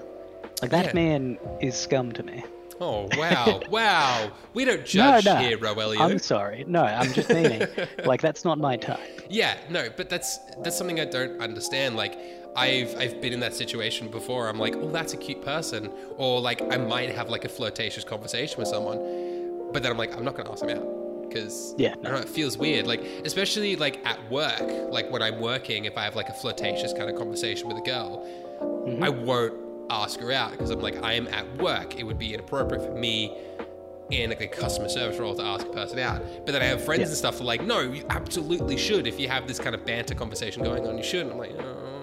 Like that Yeah. man is scum to me. Oh wow, wow. We don't No, judge no. here, Roelio. I'm sorry. No, I'm just meaning like that's not my type. Yeah, no, but that's that's something I don't understand. Like, I've I've been in that situation before. I'm like, oh, that's a cute person, or like I might have like a flirtatious conversation with someone, but then I'm like, I'm not gonna ask them out because Yeah, I don't know, it feels weird. Like, especially like at work, like when I'm working, if I have like a flirtatious kind of conversation with a girl, Mm-hmm. I won't ask her out because I'm like, I am at work. It would be inappropriate for me in like a customer service role to ask a person out. But then I have friends Yeah. and stuff who are like, no, you absolutely should. If you have this kind of banter conversation going on, you should. And I'm like, oh, no,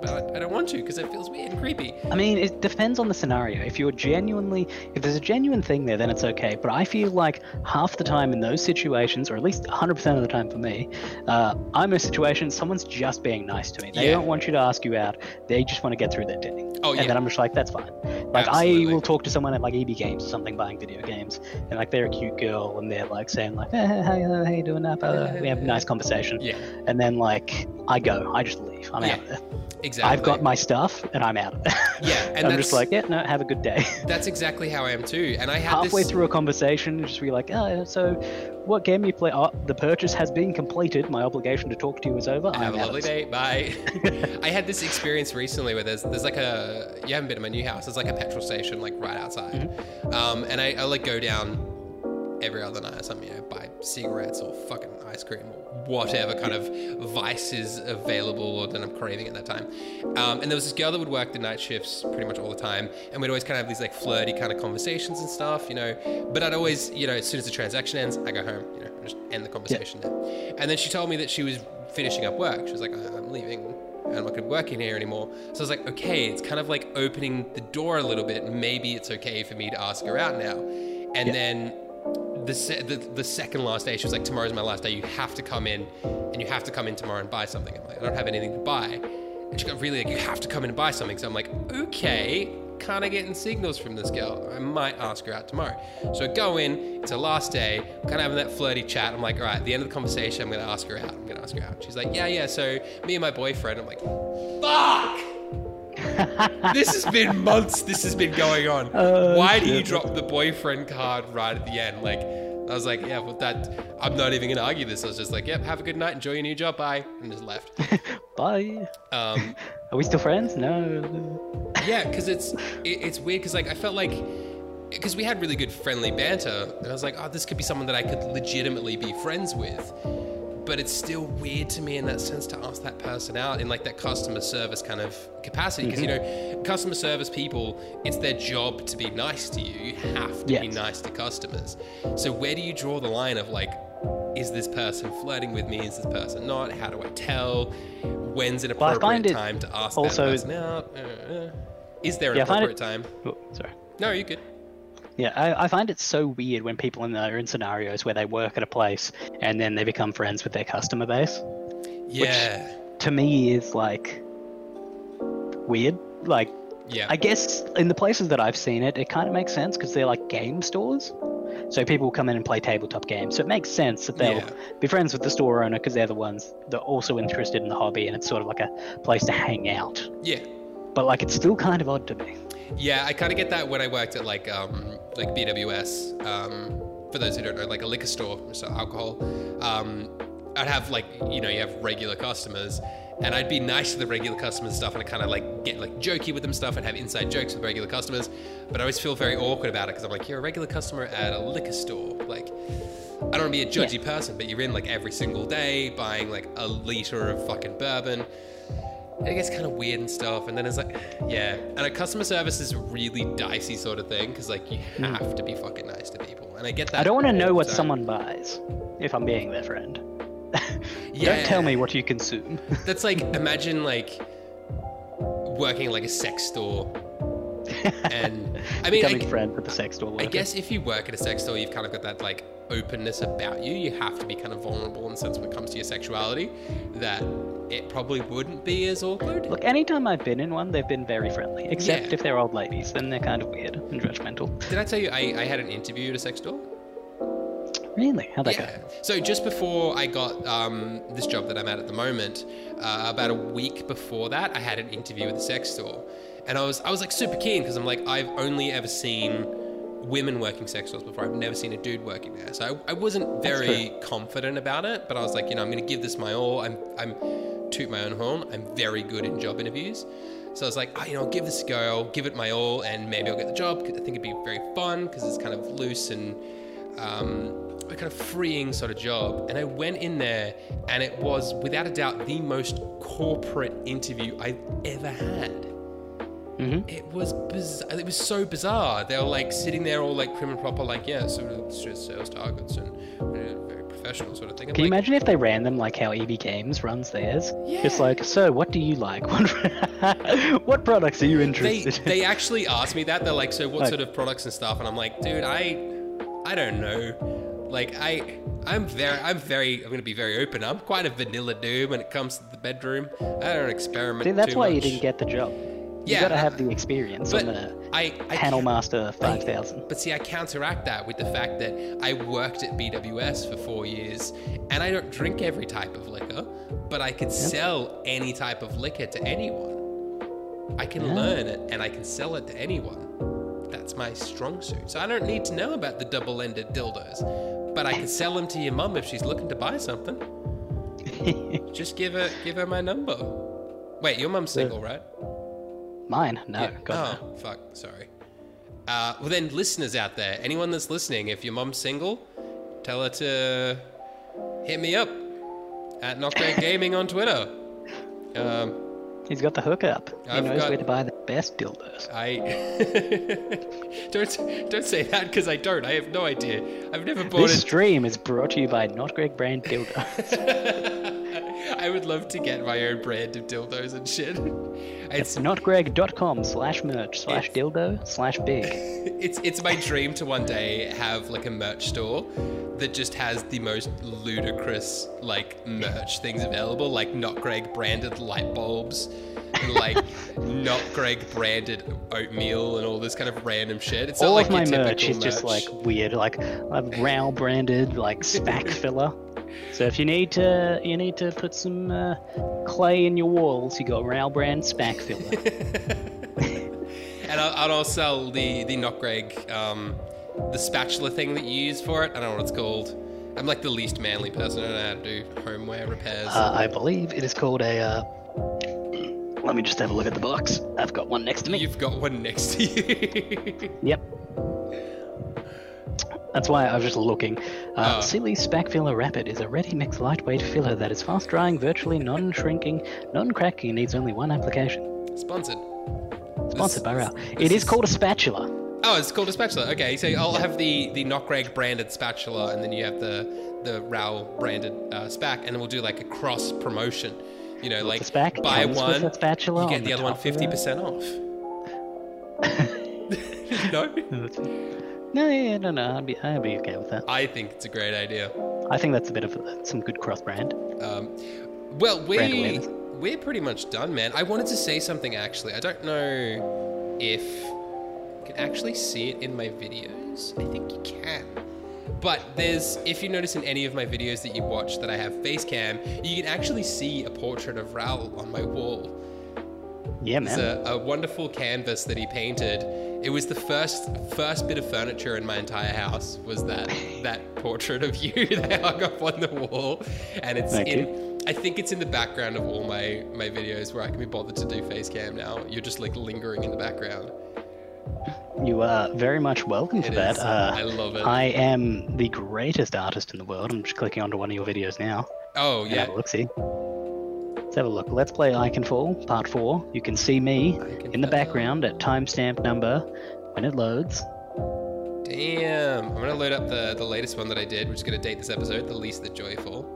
but I, I don't want to because it feels weird and creepy. I mean, it depends on the scenario. If you're genuinely, if there's a genuine thing there, then it's okay. But I feel like half the time in those situations, or at least 100% of the time for me, uh, I'm in a situation someone's just being nice to me. They Yeah. don't want you to ask you out. They just want to get through their day. Oh, yeah. And then I'm just like, that's fine. Like Absolutely. I will talk to someone at like EB Games or something buying video games, and like they're a cute girl, and they're like saying like, hey, how you doing up? Uh, we have a nice conversation. Yeah, And then like I go, I just leave. I'm Yeah. out of there. Exactly. I've got my stuff, and I'm out. Yeah, and I'm just like, yeah, no, have a good day. That's exactly how I am too. And I had Halfway this. through a conversation, just be like, oh, so what game you play? Oh, the purchase has been completed. My obligation to talk to you is over. Have I'm a out. lovely day. Bye. I had this experience recently where there's there's like a you haven't been to my new house. There's like a petrol station like right outside, Mm-hmm. um, and I, I like go down every other night or something, you know, buy cigarettes or fucking ice cream or whatever kind of vice is available that I'm craving at that time. Um, and there was this girl that would work the night shifts pretty much all the time, and we'd always kind of have these like flirty kind of conversations and stuff, you know. But I'd always, you know, as soon as the transaction ends, I go home, you know, and just end the conversation there. And then she told me that she was finishing up work. She was like, "I- I'm leaving. I'm not going to work in here anymore. So I was like, okay, it's kind of like opening the door a little bit. Maybe it's okay for me to ask her out now. And Yeah. then the, se- the the second last day, she was like, tomorrow's my last day. You have to come in, and you have to come in tomorrow and buy something. I'm like, I don't have anything to buy. And she got really like, you have to come in and buy something. So I'm like, okay, kind of getting signals from this girl. I might ask her out tomorrow. So I go in. It's her last day. Kind of having that flirty chat. I'm like, all right, at the end of the conversation, I'm gonna ask her out. I'm gonna ask her out. She's like, yeah, yeah. So me and my boyfriend. I'm like, fuck. This has been months. This has been going on. Oh, Why do you drop the boyfriend card right at the end? Like, I was like, yeah, well, that I'm not even gonna argue this. I was just like, yep, have a good night, enjoy your new job, bye, and just left. Bye. Um, Are we still friends? No. yeah, because it's it, it's weird because like I felt like because we had really good friendly banter, and I was like, oh, this could be someone that I could legitimately be friends with. But it's still weird to me in that sense to ask that person out in like that customer service kind of capacity because you know customer service people it's their job to be nice to you you have to be nice to customers. So where do you draw the line of like is this person flirting with me? Is this person not? How do i tell? When's an Well, appropriate it time to ask also- that person out? Uh, uh. is there an Yeah, appropriate time? Oh, sorry. no you could Yeah, I, I find it so weird when people in are in scenarios where they work at a place and then they become friends with their customer base. yeah To me, is like weird. Like, yeah I guess in the places that I've seen it, it kind of makes sense because they're like game stores. So people come in and play tabletop games. So it makes sense that they'll Yeah. be friends with the store owner because they're the ones that are also interested in the hobby and it's sort of like a place to hang out. yeah But like, it's still kind of odd to me. Yeah, I kind of get that when I worked at like um, like BWS. Um, for those who don't know, like a liquor store, so alcohol. Um, I'd have like you know you have regular customers, and I'd be nice to the regular customers and stuff, and I kind of like get like jokey with them stuff and have inside jokes with regular customers. But I always feel very awkward about it because I'm like, you're a regular customer at a liquor store, like. I don't want to be a judgy person, but you're in like every single day buying like a liter of fucking bourbon it gets kind of weird and stuff and then it's like yeah and a customer service is a really dicey sort of thing because like you have to be fucking nice to people and i get that Hmm. I don't want to know what time. someone buys if I'm being their friend. Yeah. Don't tell me what you consume. that's like imagine like working in like a sex store and i mean I, Becoming friends with the sex store I guess if you work at a sex store you've kind of got that like openness about you you have to be kind of vulnerable in sense when it comes to your sexuality that it probably wouldn't be as awkward Look, anytime I've been in one, they've been very friendly. Except Yeah. if they're old ladies, then they're kind of weird and judgmental. did i tell you I, I had an interview at a sex store Really? How'd that Yeah. go? So just before I got um, this job that I'm at at the moment, uh, about a week before that, I had an interview with a sex store, and I was I was like super keen because I'm like I've only ever seen women working sex stores before. I've never seen a dude working there, so I, I wasn't very confident about it. But I was like, you know, I'm going to give this my all. I'm I'm toot my own horn. I'm very good in job interviews. So I was like, oh, you know, I'll give this a go. I'll give it my all, and maybe I'll get the job. I think it'd be very fun because it's kind of loose and um, a kind of freeing sort of job. And I went in there, and it was without a doubt the most corporate interview I've ever had. Mhm. It was bizarre. It was so bizarre. They were like sitting there, all like prim and proper, like yeah, sort of sales targets and uh, very professional sort of thing. I'm Can you like, imagine if they ran them like how EB Games runs theirs? It's Yeah. like, so what do you like? What, products are you they interested in? they actually asked me that. They're like, so what Like- sort of products and stuff? And I'm like, dude, I I don't know. Like I I'm very I'm very I'm gonna be very open. I'm quite a vanilla dude when it comes to the bedroom. I don't experiment. See, that's why you didn't get the job. You Yeah, gotta have the experience But on the I, I Panel Master 5000. But see, I counteract that with the fact that I worked at BWS for four years, and I don't drink every type of liquor, but I can sell any type of liquor to anyone. I can Yeah. learn it, and I can sell it to anyone. That's my strong suit. So I don't need to know about the double-ended dildos, but I can sell them to your mum if she's looking to buy something. Just give her give her my number. Wait, your mum's single, right? Mine? No, Yeah. God, oh, fuck. Sorry. Uh, well, then, listeners out there, anyone that's listening, if your mom's single, tell her to hit me up at Not Greg Gaming on Twitter. Um. He's got the hookup. He I've knows got- where to buy the best dildos. I don't don't say that because I don't. I have no idea. I've never bought This it. stream is brought to you by Not Greg Brand Dildo. I would love to get my own brand of dildos and shit. it's It's notgreg.com slash merch slash dildo slash big. it's it's my dream to one day have like a merch store that just has the most ludicrous like merch things available, like not Greg branded light bulbs, and like not Greg branded oatmeal and all this kind of random shit. It's not All like of my merch is just like weird, like a Row branded like Spakfilla. So if you need to, you need to put some uh, clay in your walls. You got Row brand Spakfilla. and I'll, and I'll sell the the not Greg um, the spatula thing that you use for it. I don't know what it's called. I'm like the least manly person. I don't know how to do homeware repairs. Uh, I believe it is called a. Uh, let me just have a look at the box. I've got one next to me. You've got one next to you. Yep. That's why I was just looking. Uh, Oh. Selleys Spakfilla Rapid is a ready-mix lightweight filler that is fast-drying, virtually non-shrinking, non-cracking, and needs only one application. Sponsored. Sponsored by This- Rao. this It is called a spatula. Oh, it's called a spatula. Okay, so I'll have the the Not Greg branded spatula, and then you have the the Rao branded uh, spac, and then we'll do like a cross promotion. You know, like spac buy with one, spatula you get on the the other one fifty percent off. no, No, yeah, no, no, I'd be, I'd be okay with that. I think it's a great idea. I think that's a bit of a, some good cross-brand. Um, well, we we're pretty much done, man. I wanted to say something actually. I don't know if you can actually see it in my videos. I think you can. But there's, if you notice in any of my videos that you watch that I have face cam, you can actually see a portrait of Rowell on my wall. Yeah, It's man. a, a wonderful canvas that he painted. It was the first first bit of furniture in my entire house was that that portrait of you that I hung up on the wall, and it's Thank in. I think it's in the background of all my my videos where I can be bothered to do face cam now. You're just like lingering in the background. You are very much welcome for that. Uh, I love it. I am the greatest artist in the world. I'm just clicking onto one of your videos now. Oh Yeah. yeah, Have a look, see. Let's have a look. Let's play Ikenfell, Part 4. You can see me in the background at timestamp number when it loads. damn. I'm gonna load up the the latest one that I did, which is gonna date this episode, the Lisa the Joyful.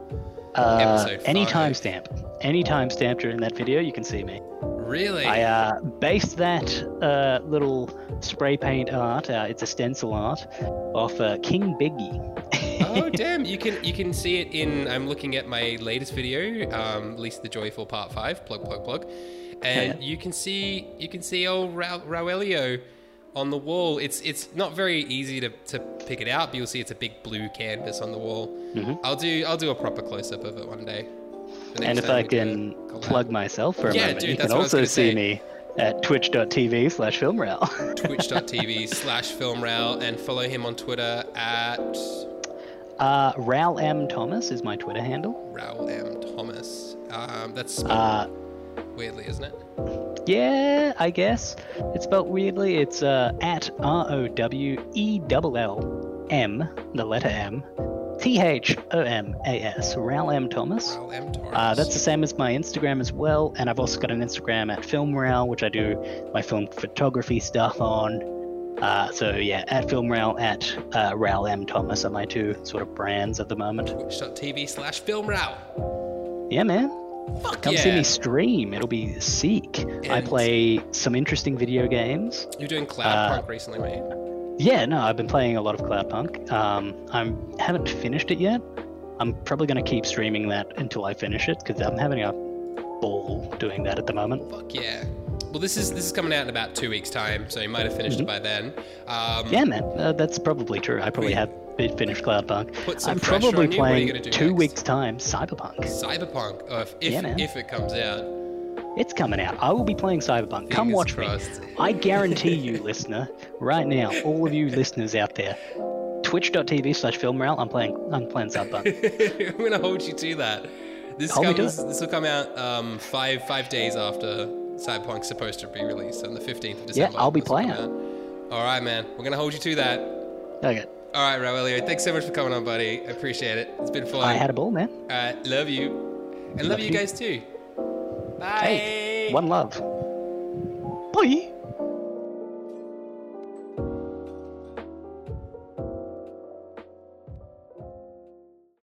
Uh, Episode any timestamp. Any timestamp during that video, you can see me. Really? I uh, based that uh, little spray paint art, uh, it's a stencil art, off uh, King Biggie. oh damn you can you can see it in i'm looking at my latest video um Lisa the Joyful part five plug plug plug and you can see you can see old Ra- Raulio on the wall. It's it's not very easy to, to pick it out, but you'll see it's a big blue canvas on the wall. Mm-hmm. I'll do I'll do a proper close up of it one day. And if I we do a can plug myself for a Yeah, moment, dude, you can what I was also see say. me at twitch.tv slash filmrail. twitch.tv slash filmrail and follow him on Twitter at uh, Rowell M. Thomas is my Twitter handle. Rowell M. Thomas. Um, that's Uh, weirdly, isn't it? yeah, I guess. It's spelled weirdly. It's uh, at R O W E L L M, the letter M, T H O M A S. Rowell M. Thomas. Rowell M. Thomas. Uh, that's the same as my Instagram as well, and I've also got an Instagram at FilmRail, which I do my film photography stuff on. Uh, so yeah, at Film FilmRail, at uh, Rowell M Thomas are my two sort of brands at the moment. twitch.tv slash Film filmrail. Yeah, man, Fuck come yeah. see me stream. It'll be sick. I play some interesting video games. You're doing Cloud Uh, recently, mate. Yeah, no, I've been playing a lot of Cloudpunk. Um, I haven't finished it yet. I'm probably going to keep streaming that until I finish it because I'm having a ball doing that at the moment. Fuck yeah. Well, this is this is coming out in about two weeks' time, so you might have finished it by then. Um, Yeah, man, uh, that's probably true. I probably We- have finished Cloudpunk. I'm probably on you. What are you playing do two next? weeks time Cyberpunk. Cyberpunk, oh, if if, Yeah, if it comes out. It's coming out. I will be playing Cyberpunk. Come watch crossed. me. I guarantee you, listener, right now, all of you listeners out there, twitch.tv slash filmrail, I'm playing I'm playing Cyberpunk. I'm gonna hold you to that. This comes. This will come out um, five five days after Cyberpunk's supposed to be released on the 15th of December. Yeah, I'll be playing All right, man. We're gonna hold you to that. okay. All right, Raulio. Thanks so much for coming on, buddy. I appreciate it. It's been fun. I had a ball, man. All right, love you, and love, Love you you. guys too. Bye. Hey, one love. Bye.